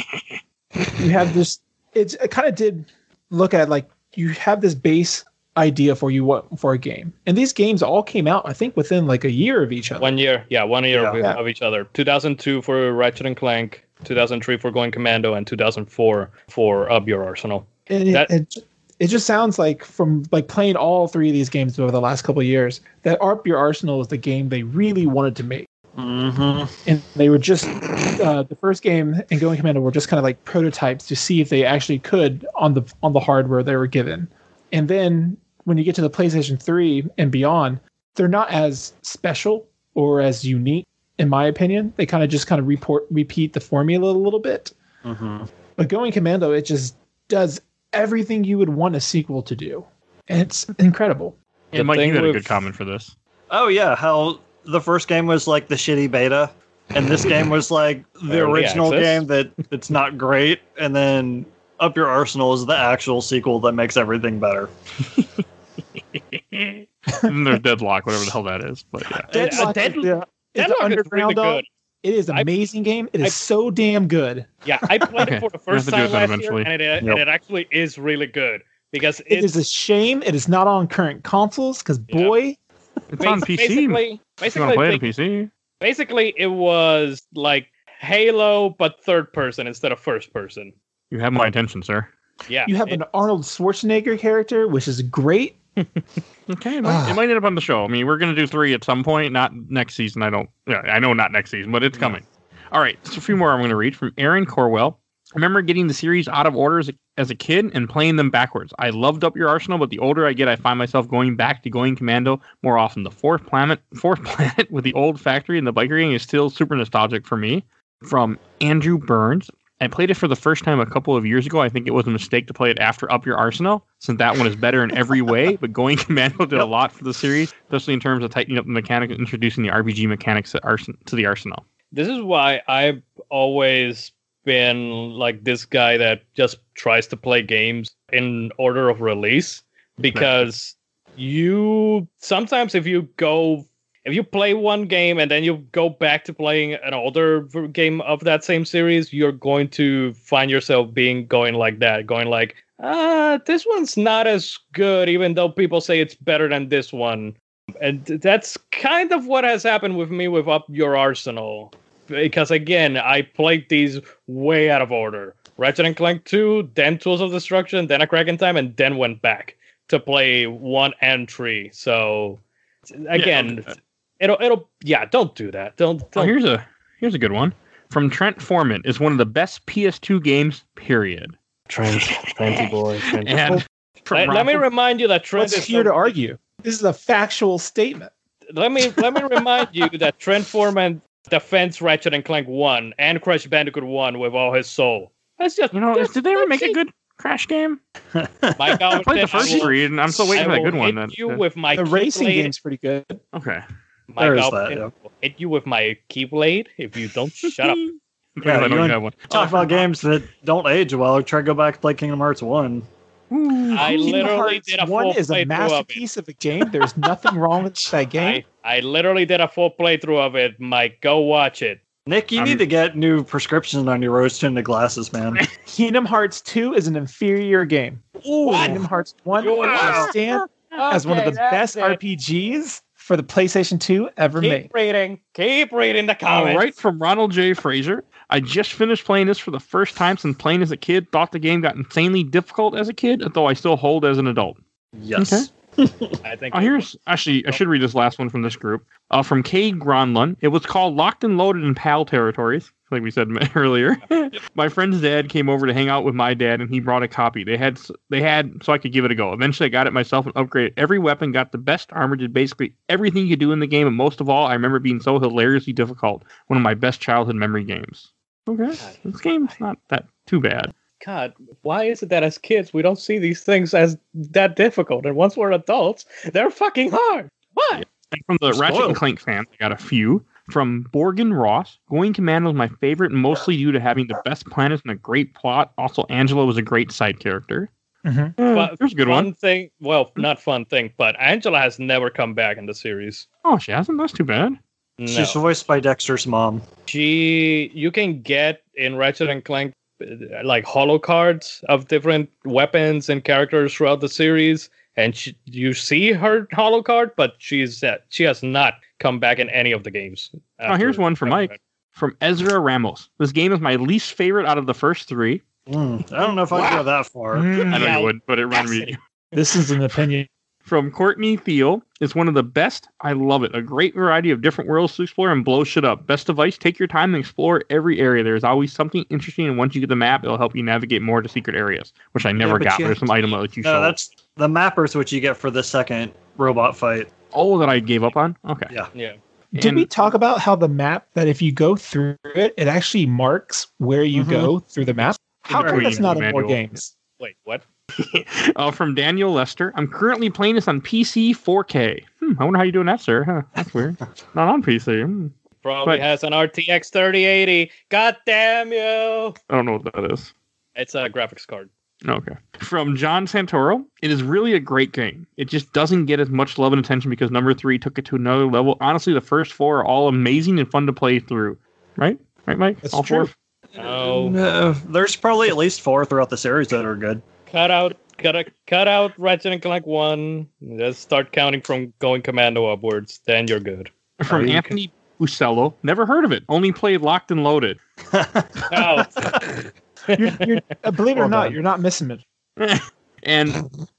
you have this. It's it kind of did look at like you have this base idea for you what for a game, and these games all came out I think within like a year of each other. one year yeah one year of, Yeah. of each other 2002 for ratchet and clank 2003 for going commando and 2004 for up your arsenal and it, That- it, it just sounds like from like playing all three of these games over the last couple of years that Your Arsenal is the game they really wanted to make. Mm-hmm. and they were just uh, the first game and Going Commando were just kind of like prototypes to see if they actually could on the on the hardware they were given. And then when you get to the PlayStation 3 and beyond, they're not as special or as unique in my opinion. They kind of just kind of report repeat the formula a little bit. Mm-hmm. But Going Commando it just does everything you would want a sequel to do. And it's incredible. Yeah, The Mike, you had a good comment for this. Oh yeah, how the first game was like the shitty beta, and this game was like the Early original access. game that it's not great, and then Up Your Arsenal is the actual sequel that makes everything better. and then there's Deadlock, whatever the hell that is. But yeah. Dead- Deadlock is Dead- the- is Deadlock is underground really dog. good. It is an I- amazing game. It is I- so damn good. yeah i played Okay, it for the first time that last year eventually. and it, uh, Yep. and it actually is really good because It it's a shame it is not on current consoles because Yeah. boy, It's on PC. Basically, if you want basically, play it on PC. basically, it was like Halo, but third person instead of first person. You have my attention, sir. Yeah, you have it- an Arnold Schwarzenegger character, which is great. Okay, it might, Ah. it might end up on the show. I mean, we're gonna do three at some point, not next season. I don't. Yeah, I know not next season, but it's coming. All right, just a few more I'm going to read from Aaron Corwell. I remember getting the series out of order as a, as a kid and playing them backwards. I loved Up Your Arsenal, but the older I get, I find myself going back to Going Commando more often. The fourth planet, fourth planet with the old factory and the biker gang is still super nostalgic for me. From Andrew Burns. I played it for the first time a couple of years ago. I think it was a mistake to play it after Up Your Arsenal, since that one is better in every way. But Going Commando did a lot for the series, especially in terms of tightening up the mechanics and introducing the RPG mechanics to, arsen- to the arsenal. this is why I've always been like this guy that just tries to play games in order of release because you sometimes if you go if you play one game and then you go back to playing an older game of that same series you're going to find yourself being going like that going like uh this one's not as good even though people say it's better than this one. And that's kind of what has happened with me with up your arsenal because again i played these way out of order. Ratchet and clank 2 then tools of destruction then a crack in time and then went back to play 1 and 3 so again that. It'll it'll yeah don't do that don't, Oh, don't here's a here's a good one from Trent Foreman. Is one of the best PS2 games. Period. Trent, Trenty boy. Trent. And oh, Let, let me remind you that Trent What's is here the- to argue? This is a factual statement. let me let me remind you that Trent Foreman defends Ratchet and Clank One and Crash Bandicoot One with all his soul. That's just you know, that's- did they ever make a good Crash game? Mike I played the first will- three, and I'm still waiting for that good one. hit you with my The racing Keyblade. game's pretty good. okay. Mike There is Alvin that, yeah. will hit you with my Keyblade if you don't shut up. Because Yeah, I don't and- have one. Talk about games that don't age well. Try to go back and play Kingdom Hearts 1. I Kingdom literally Hearts did a one full is a playthrough of it. masterpiece of a game. There's nothing wrong with that game. I, I literally did a full playthrough of it. Mike, go watch it. Nick, you I'm- need to get new prescriptions on your rose tinted glasses, man. Kingdom Hearts 2 is an inferior game. Kingdom Hearts 1 Wow. will stand as one of the best RPGs for the PlayStation 2 ever made. Keep reading. Keep reading the comments. right, from Ronald J. Fraser. I just finished playing this for the first time since playing as a kid. Thought the game got insanely difficult as a kid, though I still hold as an adult. Yes. Okay. I think Oh, here's actually I should read this last one from this group. Uh, from Cade Gronlund. It was called Locked and Loaded in PAL territories, like we said earlier. my friend's dad came over to hang out with my dad, and he brought a copy. They had they had so I could give it a go. Eventually, I got it myself and upgraded every weapon, got the best armor, did basically everything you could do in the game, and most of all, I remember being so hilariously difficult. One of my best childhood memory games. Okay, this game's not that too bad. God, why is it that as kids we don't see these things as that difficult, and once we're adults, they're fucking hard? Why? And from the Ratchet and Clank fans, I got a few. From Borgen Ross, Going Commando is my favorite, mostly due to having the best planets and a great plot. Also, Angela was a great side character. Mhm. Eh, But there's a good fun one. thing, well, not fun thing, but Angela has never come back in the series. Oh, she hasn't. That's too bad. No. She's voiced by Dexter's mom. she you can get in Ratchet and Clank like holo cards of different weapons and characters throughout the series, and she, you see her holo card, but she's uh, she has not come back in any of the games. Oh, here's one for Mike. From Ezra Ramos. This game is my least favorite out of the first three. Mm, I don't know if I'd go that far. Mm, I know Yeah. you would, but it reminded me. this is an opinion. From Courtney Thiel. It's one of the best. I love it. A great variety of different worlds to explore and blow shit up. Best device, take your time and explore every area. There's always something interesting, and once you get the map, it'll help you navigate more to secret areas, which I never but got. There's some item that you No, show. that's the mappers which you get for the second robot fight. Oh, that I gave up on? Okay. Yeah. Yeah. Did And- we talk about how the map that if you go through it, it actually marks where you Mhm. go through the map? How come that's not in more games? Wait, what? uh, from Daniel Lester. I'm currently playing this on PC 4K. Hmm, I wonder how you're doing that, sir. Huh, that's weird. Not on PC. Hmm. Probably But- has an RTX 3080. God damn you! I don't know what that is. It's a graphics card. Okay. From John Santoro, it is really a great game. It just doesn't get as much love and attention because number three took it to another level. Honestly, the first four are all amazing and fun to play through. Right? Right, Mike? That's all true. four? Oh, Uh, there's probably at least four throughout the series that are good. Cut out, cut out, cut out Ratchet and Clank one. Just start counting from going commando upwards. Then you're good. From you Anthony Busello. Never heard of it. Only played Locked and Loaded. Oh, You're, you're, uh, believe it or not, you're not missing it. And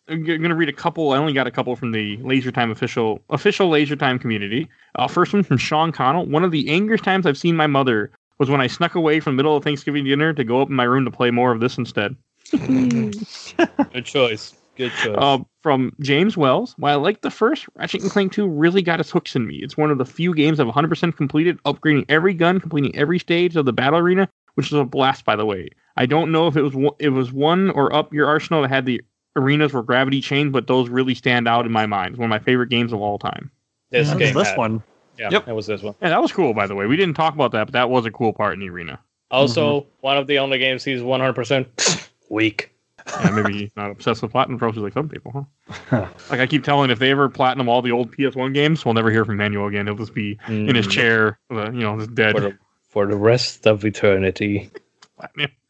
I'm going to read a couple. I only got a couple from the Laser Time official official Laser Time community. Uh, first one from Sean Connell. One of the angriest times I've seen my mother was when I snuck away from the middle of Thanksgiving dinner to go up in my room to play more of this instead. good choice. Good choice. Uh, from James Wells. While I like the first, Ratchet and Clank 2 really got its hooks in me. It's one of the few games I've 100% completed, upgrading every gun, completing every stage of the battle arena, which is a blast, by the way. I don't know if it was one- it was one or up your arsenal that had the arenas where gravity changed, but those really stand out in my mind. It's one of my favorite games of all time. this What What is game. this had- one? Yeah, Yep. it was this one. Yeah, that was cool, by the way. We didn't talk about that, but that was a cool part in the arena. Also, one of the only games he's 100% weak. Yeah, maybe he's not obsessed with platinum trophies like some people, huh? like I keep telling, if they ever platinum all the old PS1 games, we'll never hear from Manuel again. He'll just be in his Mm, chair, uh, you know, just dead. for the, for the rest of eternity.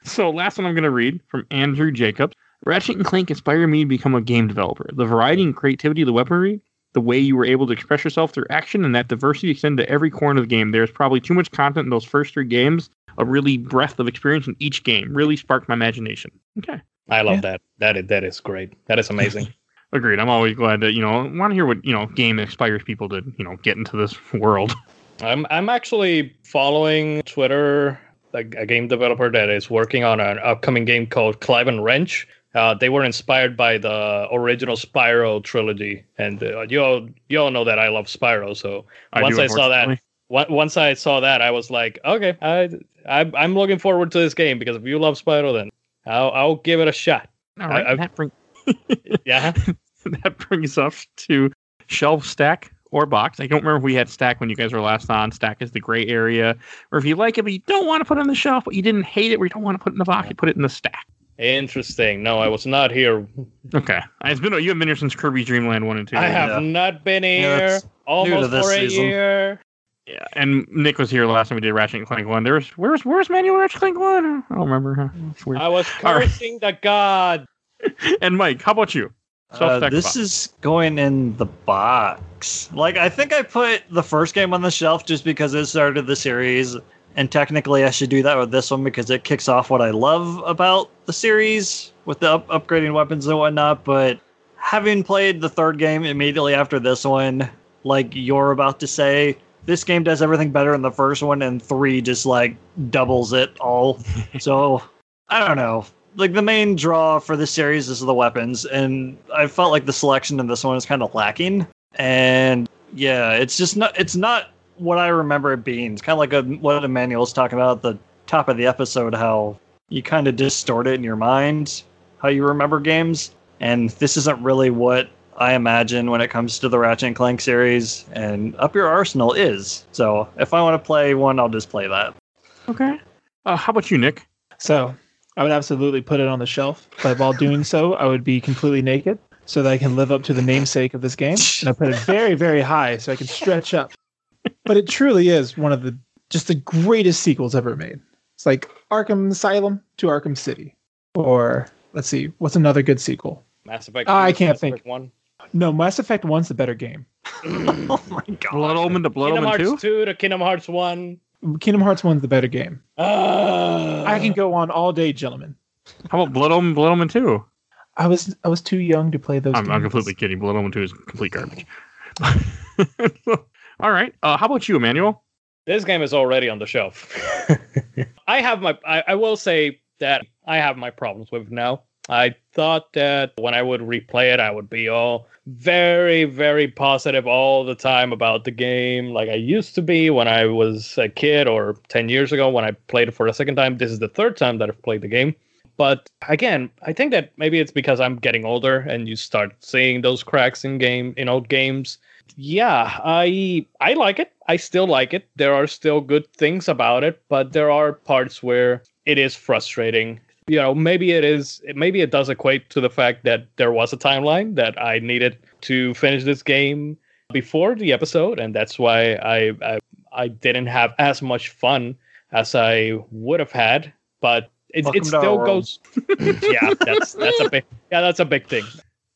So last one I'm going to read from Andrew Jacobs. Ratchet and Clank inspired me to become a game developer. The variety and creativity of the weaponry, the way you were able to express yourself through action, and that diversity extended to every corner of the game. There's probably too much content in those first three games. A really breadth of experience in each game really sparked my imagination. Okay. I love Yeah. that. That is, that is great. That is amazing. Agreed. I'm always glad that, you know, want to hear what, you know, game inspires people to, you know, get into this world. I'm I'm actually following Twitter like a game developer that is working on an upcoming game called Clive and Wrench. Uh, they were inspired by the original Spyro trilogy, and uh, you all you all know that I love Spyro. So once I saw that, unfortunately. on- once I saw that, I was like, okay, I, I I'm looking forward to this game because if you love Spyro, then I'll I'll give it a shot. All right, I- I- that, bring, Yeah. that brings us to shelf stack or box. I don't remember if we had stack when you guys were last on. Stack is the gray area, or if you like it but you don't want to put it on the shelf, but you didn't hate it, or you don't want to put it in the box, you put it in the stack. Interesting. No, I was not here. Okay, it's been you have been here since Kirby Dream Land one and two. I have Yeah. not been here that's almost this for a season. year. Yeah, and Nick was here last time we did Ratchet and Clank one. There's where's where's Manual Ratchet and Clank one? I don't remember. It's weird. I was All right. cursing the god. and Mike, how about you? Uh, this box. is going in the box. Like I think I put the first game on the shelf just because it started the series, and technically I should do that with this one because it kicks off what I love about the series with the up- upgrading weapons and whatnot. But having played the third game immediately after this one, like you're about to say, this game does everything better than the first one, and three just like doubles it all. so I don't know. Like the main draw for this series is the weapons, and I felt like the selection in this one is kind of lacking. And yeah, it's just not. It's not what I remember it being. It's kind of like a, what Emmanuel's talking about at the top of the episode, how you kind of distort it in your mind, how you remember games. And this isn't really what I imagine when it comes to the Ratchet and Clank series. And Up Your Arsenal is. So if I want to play one, I'll just play that. Okay. Uh, how about you, Nick? So I would absolutely put it on the shelf, but while doing so, I would be completely naked so that I can live up to the namesake of this game. And I put it very, very high so I can stretch up. But it truly is one of the just the greatest sequels ever made. It's like Arkham Asylum to Arkham City. Or let's see, what's another good sequel? Mass Effect. I can't Mass think. Effect One. No, Mass Effect 1's the better game. oh my god. Blood Omen to Blood Kingdom Omen Hearts two. 2 to Kingdom Hearts 1. Kingdom Hearts 1's the better game. Uh, I can go on all day, gentlemen. How about Blood Omen? Blood Omen two. I was I was too young to play those I'm, I'm completely kidding. Blood Omen two is complete garbage. All right. Uh, how about you, Emmanuel? This game is already on the shelf. I have my. I, I will say that I have my problems with it now. I thought that when I would replay it, I would be all very, very positive all the time about the game, like I used to be when I was a kid or 10 years ago when I played it for the second time. This is the third time that I've played the game. But again, I think that maybe it's because I'm getting older and you start seeing those cracks in game in old games. Yeah, I I like it. I still like it. There are still good things about it, but there are parts where it is frustrating. You know, maybe it is maybe it does equate to the fact that there was a timeline that I needed to finish this game before the episode and that's why I I, I didn't have as much fun as I would have had, but it, Welcome it still goes yeah, that's that's a big yeah, that's a big thing.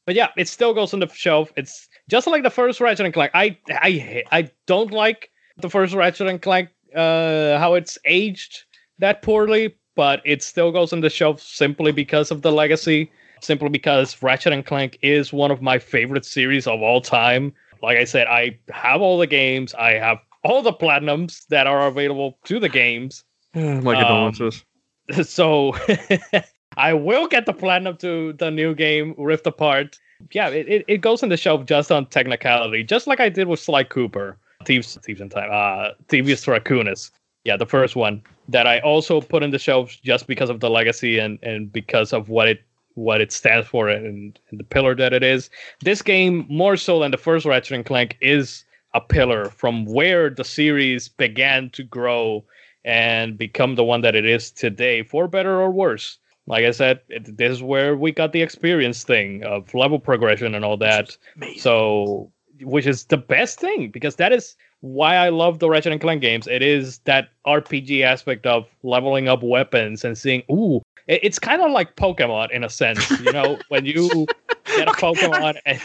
But yeah, it still goes on the shelf. It's just like the first Ratchet and Clank. I I I don't like the first Ratchet and Clank uh how it's aged that poorly, but it still goes on the shelf simply because of the legacy, simply because Ratchet and Clank is one of my favorite series of all time. Like I said, I have all the games, I have all the platinums that are available to the games. My Um, condolences. so I will get the platinum to the new game Rift Apart. Yeah, it, it, it goes on the shelf just on technicality, just like I did with Sly Cooper, Thieves Thieves in Time, uh, Thievius Raccoonus. Yeah, the first one that I also put in the shelves just because of the legacy and and because of what it what it stands for and, and the pillar that it is. This game, more so than the first Ratchet and Clank, is a pillar from where the series began to grow and become the one that it is today, for better or worse. Like I said, it, this is where we got the experience thing of level progression and all that. So, which is the best thing because that is why I love the Ratchet and Clank games. It is that RPG aspect of leveling up weapons and seeing, ooh, it, it's kind of like Pokemon in a sense. You know, when you get a Pokemon and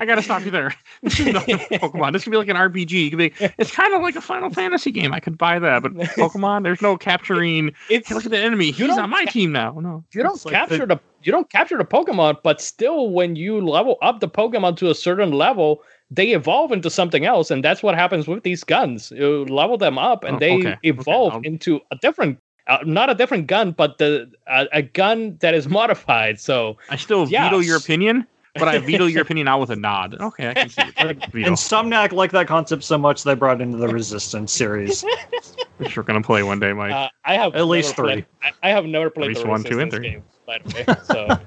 I gotta stop you there. This is not Pokemon. This could be like an RPG. It could be. It's kind of like a Final Fantasy game. I could buy that, but Pokemon, there's no capturing. it's Hey, look at the enemy. He's on my ca- team now. No. you don't like capture the you don't capture the Pokemon, but still, when you level up the Pokemon to a certain level, they evolve into something else, and that's what happens with these guns. You level them up, and Oh, they okay, okay, evolve I'll- into a different, uh, not a different gun, but the uh, a gun that is modified. So I still Yes. veto your opinion, but I veto your opinion out with a nod. Okay, I can see it. Veto. Insomniac liked that concept so much they brought into the Resistance series. Which we're gonna play one day, Mike. uh, I have At least three. played- I, I have never played at least the one, two, and three. game. by the way. So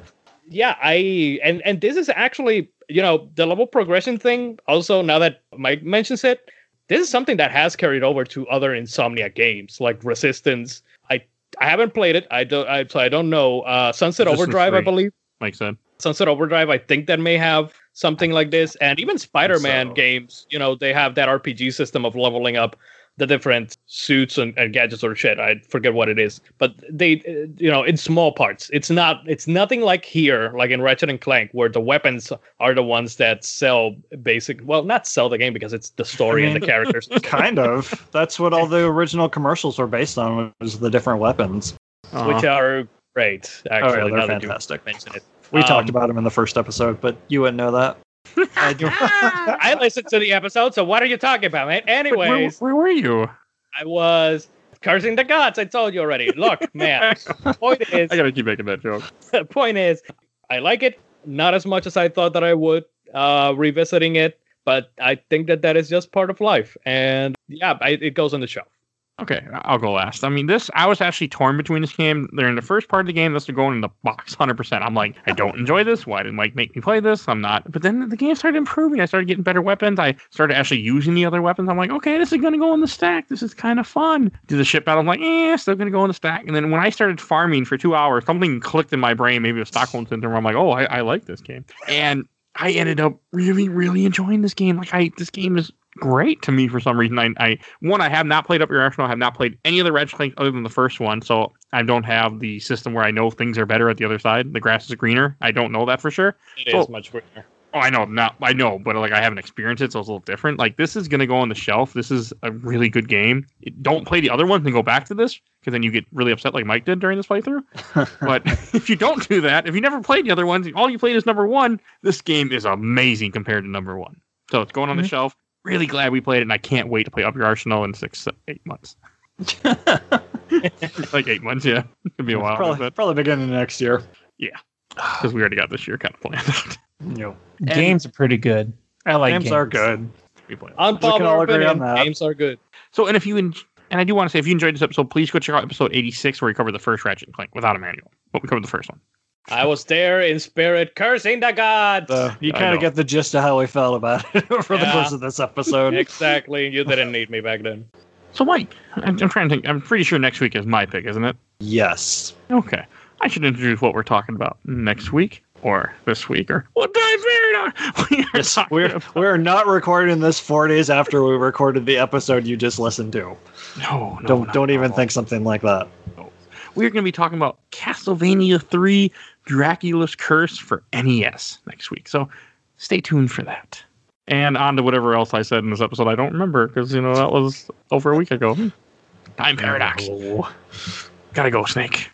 yeah, I and and this is actually you know the level progression thing. Also, now that Mike mentions it, this is something that has carried over to other Insomniac games like Resistance. I I haven't played it. I don't. I, so I don't know. Uh, Sunset Resistance Overdrive, I believe. Mike said. Sunset Overdrive, I think that may have something like this, and even Spider-Man so. games. You know, they have that RPG system of leveling up the different suits and, and gadgets or shit. I forget what it is, but they, uh, you know, in small parts. It's not. It's nothing like here, like in Ratchet and Clank, where the weapons are the ones that sell basic. Well, not sell the game because it's the story and the characters. kind of. That's what all the original commercials were based on was the different weapons. Uh-huh. which are great. Actually, oh yeah, they're fantastic. mention it. We talked Um, about them in the first episode, but you wouldn't know that. I. I listened to the episode, so what are you talking about, man? Where, Anyways, where were you? I was cursing the gods. I told you already. Look, man. point is, I gotta keep making that joke. point is, I like it not as much as I thought that I would. Uh, revisiting it, but I think that that is just part of life, and yeah, I, it goes on the shelf. Okay, I'll go last. I mean, this I was actually torn between this game. They're in the first part of the game. This is going in the box, hundred percent. I'm like, I don't enjoy this. Why did Mike make me play this? I'm not. But then the game started improving. I started getting better weapons. I started actually using the other weapons. I'm like, okay, this is gonna go in the stack. This is kind of fun. Do the ship battle. I'm like, eh, still gonna go in the stack. And then when I started farming for two hours, something clicked in my brain. Maybe was Stockholm syndrome. I'm like, oh, I, I like this game. And I ended up really, really enjoying this game. Like, I this game is great to me for some reason. I, I one, I have not played Up Your Arsenal. I have not played any of the Ratchet Clank other than the first one, so I don't have the system where I know things are better at the other side. The grass is greener. I don't know that for sure. It is So- much greener. Oh, I know, not I know, but like I haven't experienced it, so it's a little different. Like this is gonna go on the shelf. This is a really good game. Don't play the other ones and go back to this because then you get really upset like Mike did during this playthrough. but if you don't do that, if you never played the other ones, all you played is number one. This game is amazing compared to number one. So it's going on the Mhm. shelf. Really glad we played it, and I can't wait to play Up Your Arsenal in six, eight months. like eight months, yeah. It'll be a while, probably, probably beginning of next year. Yeah. Because we already got this year kind of planned out. You Games are pretty good. I like games, games. are good. We play. Unpopular all agree opinion. on that. Games are good. So, and if you en- and I do want to say, if you enjoyed this episode, please go check out episode eighty-six where we cover the first Ratchet and Clank without a manual, but we covered the first one. I was there in spirit, cursing the gods. So you kind of get the gist of how we felt about it over the course of this episode. exactly. You didn't need me back then. So, Mike, I'm, I'm trying to think. I'm pretty sure next week is my pick, isn't it? yes. Okay, I should introduce what we're talking about next week or this week or what time period? We are Yes, we're we're not recording this four days after we recorded the episode you just listened to. no, no, don't not don't at even think something like that. We're going to be talking about Castlevania 3 Dracula's Curse for NES next week. So stay tuned for that. And on to whatever else I said in this episode. I don't remember because, you know, that was over a week ago. Time paradox. Gotta go, Snake.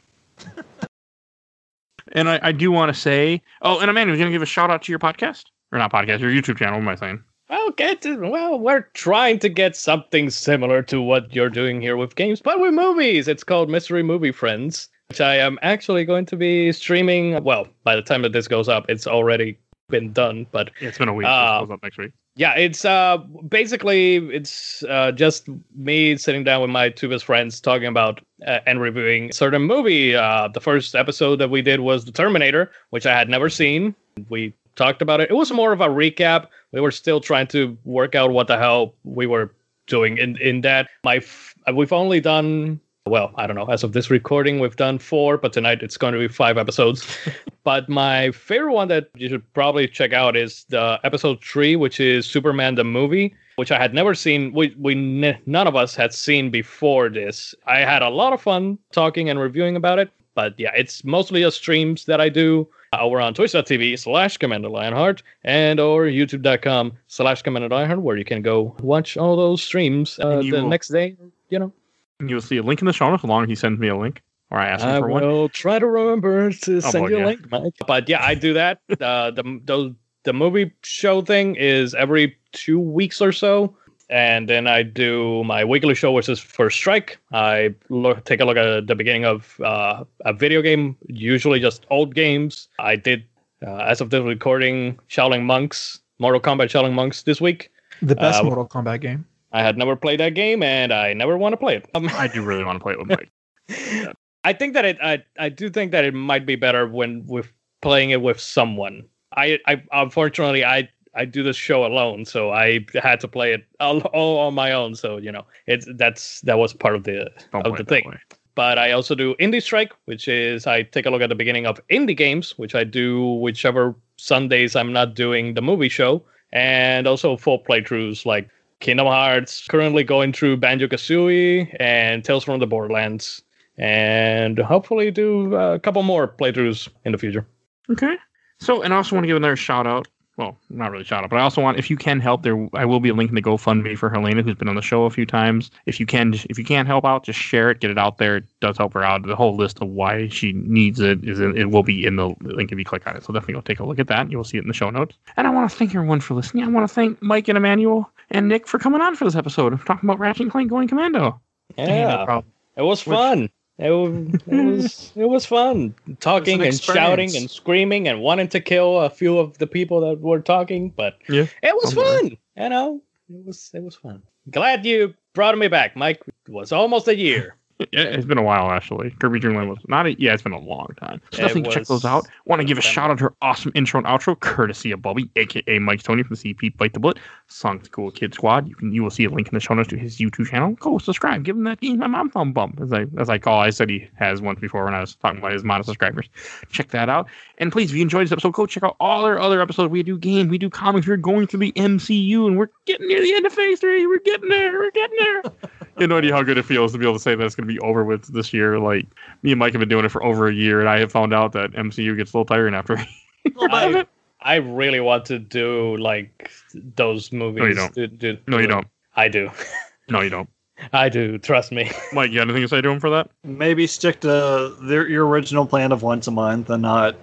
and I, I do want to say, oh, and Amanda, you're going to give a shout out to your podcast? Or not podcast, your YouTube channel, what am I saying? Well, get well, we're trying to get something similar to what you're doing here with games, but with movies. It's called Mystery Movie Friends, which I am actually going to be streaming. Well, by the time that this goes up, it's already been done, but It's been a week. Uh, goes up next week. yeah, it's uh basically it's uh just me sitting down with my two best friends talking about uh, and reviewing a certain movie. Uh, the first episode that we did was The Terminator, which I had never seen. We talked about it. It was more of a recap. We were still trying to work out what the hell we were doing in in that. My f- uh, we've only done well, I don't know. As of this recording, we've done four, but tonight it's going to be five episodes. but my favorite one that you should probably check out is the episode three, which is Superman the movie, which I had never seen. We we n- none of us had seen before this. I had a lot of fun talking and reviewing about it. But yeah, it's mostly a streams that I do uh, over on twitch.tv slash Commander Lionheart and or youtube.com slash Commander Lionheart, where you can go watch all those streams uh, the will- next day. You know, You'll see a link in the show notes as long as he sends me a link or I ask him I for one. I will try to remember to send boy, you a yeah. link, Mike. But yeah, I do that. uh, the those the movie show thing is every two weeks or so, and then I do my weekly show, which is First Strike. I look take a look at the beginning of uh, a video game, usually just old games. I did uh, as of this recording, Shaolin Monks, Mortal Kombat Shaolin Monks this week. The best Uh, Mortal Kombat game. I had never played that game, and I never want to play it. Um, I do really want to play it with Mike. I think that it I, I do think that it might be better when with playing it with someone. I, I unfortunately I I do this show alone, so I had to play it all, all on my own. So you know, it's that's that was part of the Don't of the thing. way. But I also do Indie Strike, which is I take a look at the beginning of indie games, which I do whichever Sundays I'm not doing the movie show, and also full playthroughs like Kingdom Hearts. Currently going through Banjo Kazooie and Tales from the Borderlands, and hopefully do a couple more playthroughs in the future. Okay. So, and I also want to give another shout out. Well, not really shout out, but I also want if you can help there, I will be linking the GoFundMe for Helena, who's been on the show a few times. If you can, if you can't help out, just share it, get it out there. It does help her out. The whole list of why she needs it is in, it will be in the link if you click on it. So definitely go take a look at that. You will see it in the show notes. And I want to thank everyone for listening. I want to thank Mike and Emmanuel and Nick for coming on for this episode of talking about Ratchet and Clank Going Commando. Yeah, problem. it was fun. It was, it was it was fun talking and shouting and screaming and wanting to kill a few of the people that were talking, but Yeah, it was somewhere. fun. You know, it was it was fun. Glad you brought me back, Mike. It was almost a year. Yeah, it's been a while actually. Kirby Dreamland was not. A, yeah, it's been a long time. So It definitely check those out. Want to give a shout out to her awesome intro and outro, courtesy of Bobby, aka Mike Tony from the CP Bite the Bullet, Song to Cool Kid Squad. You can you will see a link in the show notes to his YouTube channel. Go subscribe, give him that game my mom thumb bump, as I as I call. I said he has once before when I was talking about his amount of subscribers. Check that out. And please, if you enjoyed this episode, go check out all our other episodes. We do game, we do comics. We're going through the MCU, and we're getting near the end of Phase Three. We're getting there. We're getting there. you have no idea how good it feels to be able to say that it's going to be over with this year. Like me and Mike have been doing it for over a year, and I have found out that MCU gets a little tiring after. I, I really want to do like those movies. don't. Do- do- no, you do- don't. I do. No, you don't. I do. Trust me. Mike, you got anything to say to him for that? Maybe stick to their, your original plan of once a month and not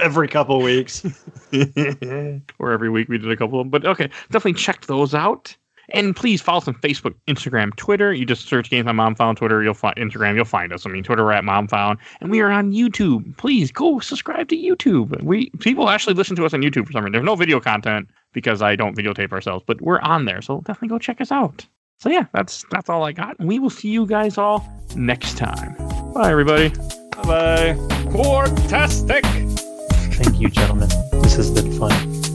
every couple weeks. or every week we did a couple of them. But okay, definitely check those out. And please follow us on Facebook, Instagram, Twitter. You just search Games My Mom Found Twitter, you'll find Instagram, you'll find us. I mean, Twitter we're at Mom Found, and we are on YouTube. Please go subscribe to YouTube. We people actually listen to us on YouTube for some reason. There's no video content because I don't videotape ourselves, but we're on there, so definitely go check us out. So yeah, that's that's all I got. We will see you guys all next time. Bye, everybody. Bye. Qwarktastic. Thank you, gentlemen. This has been fun.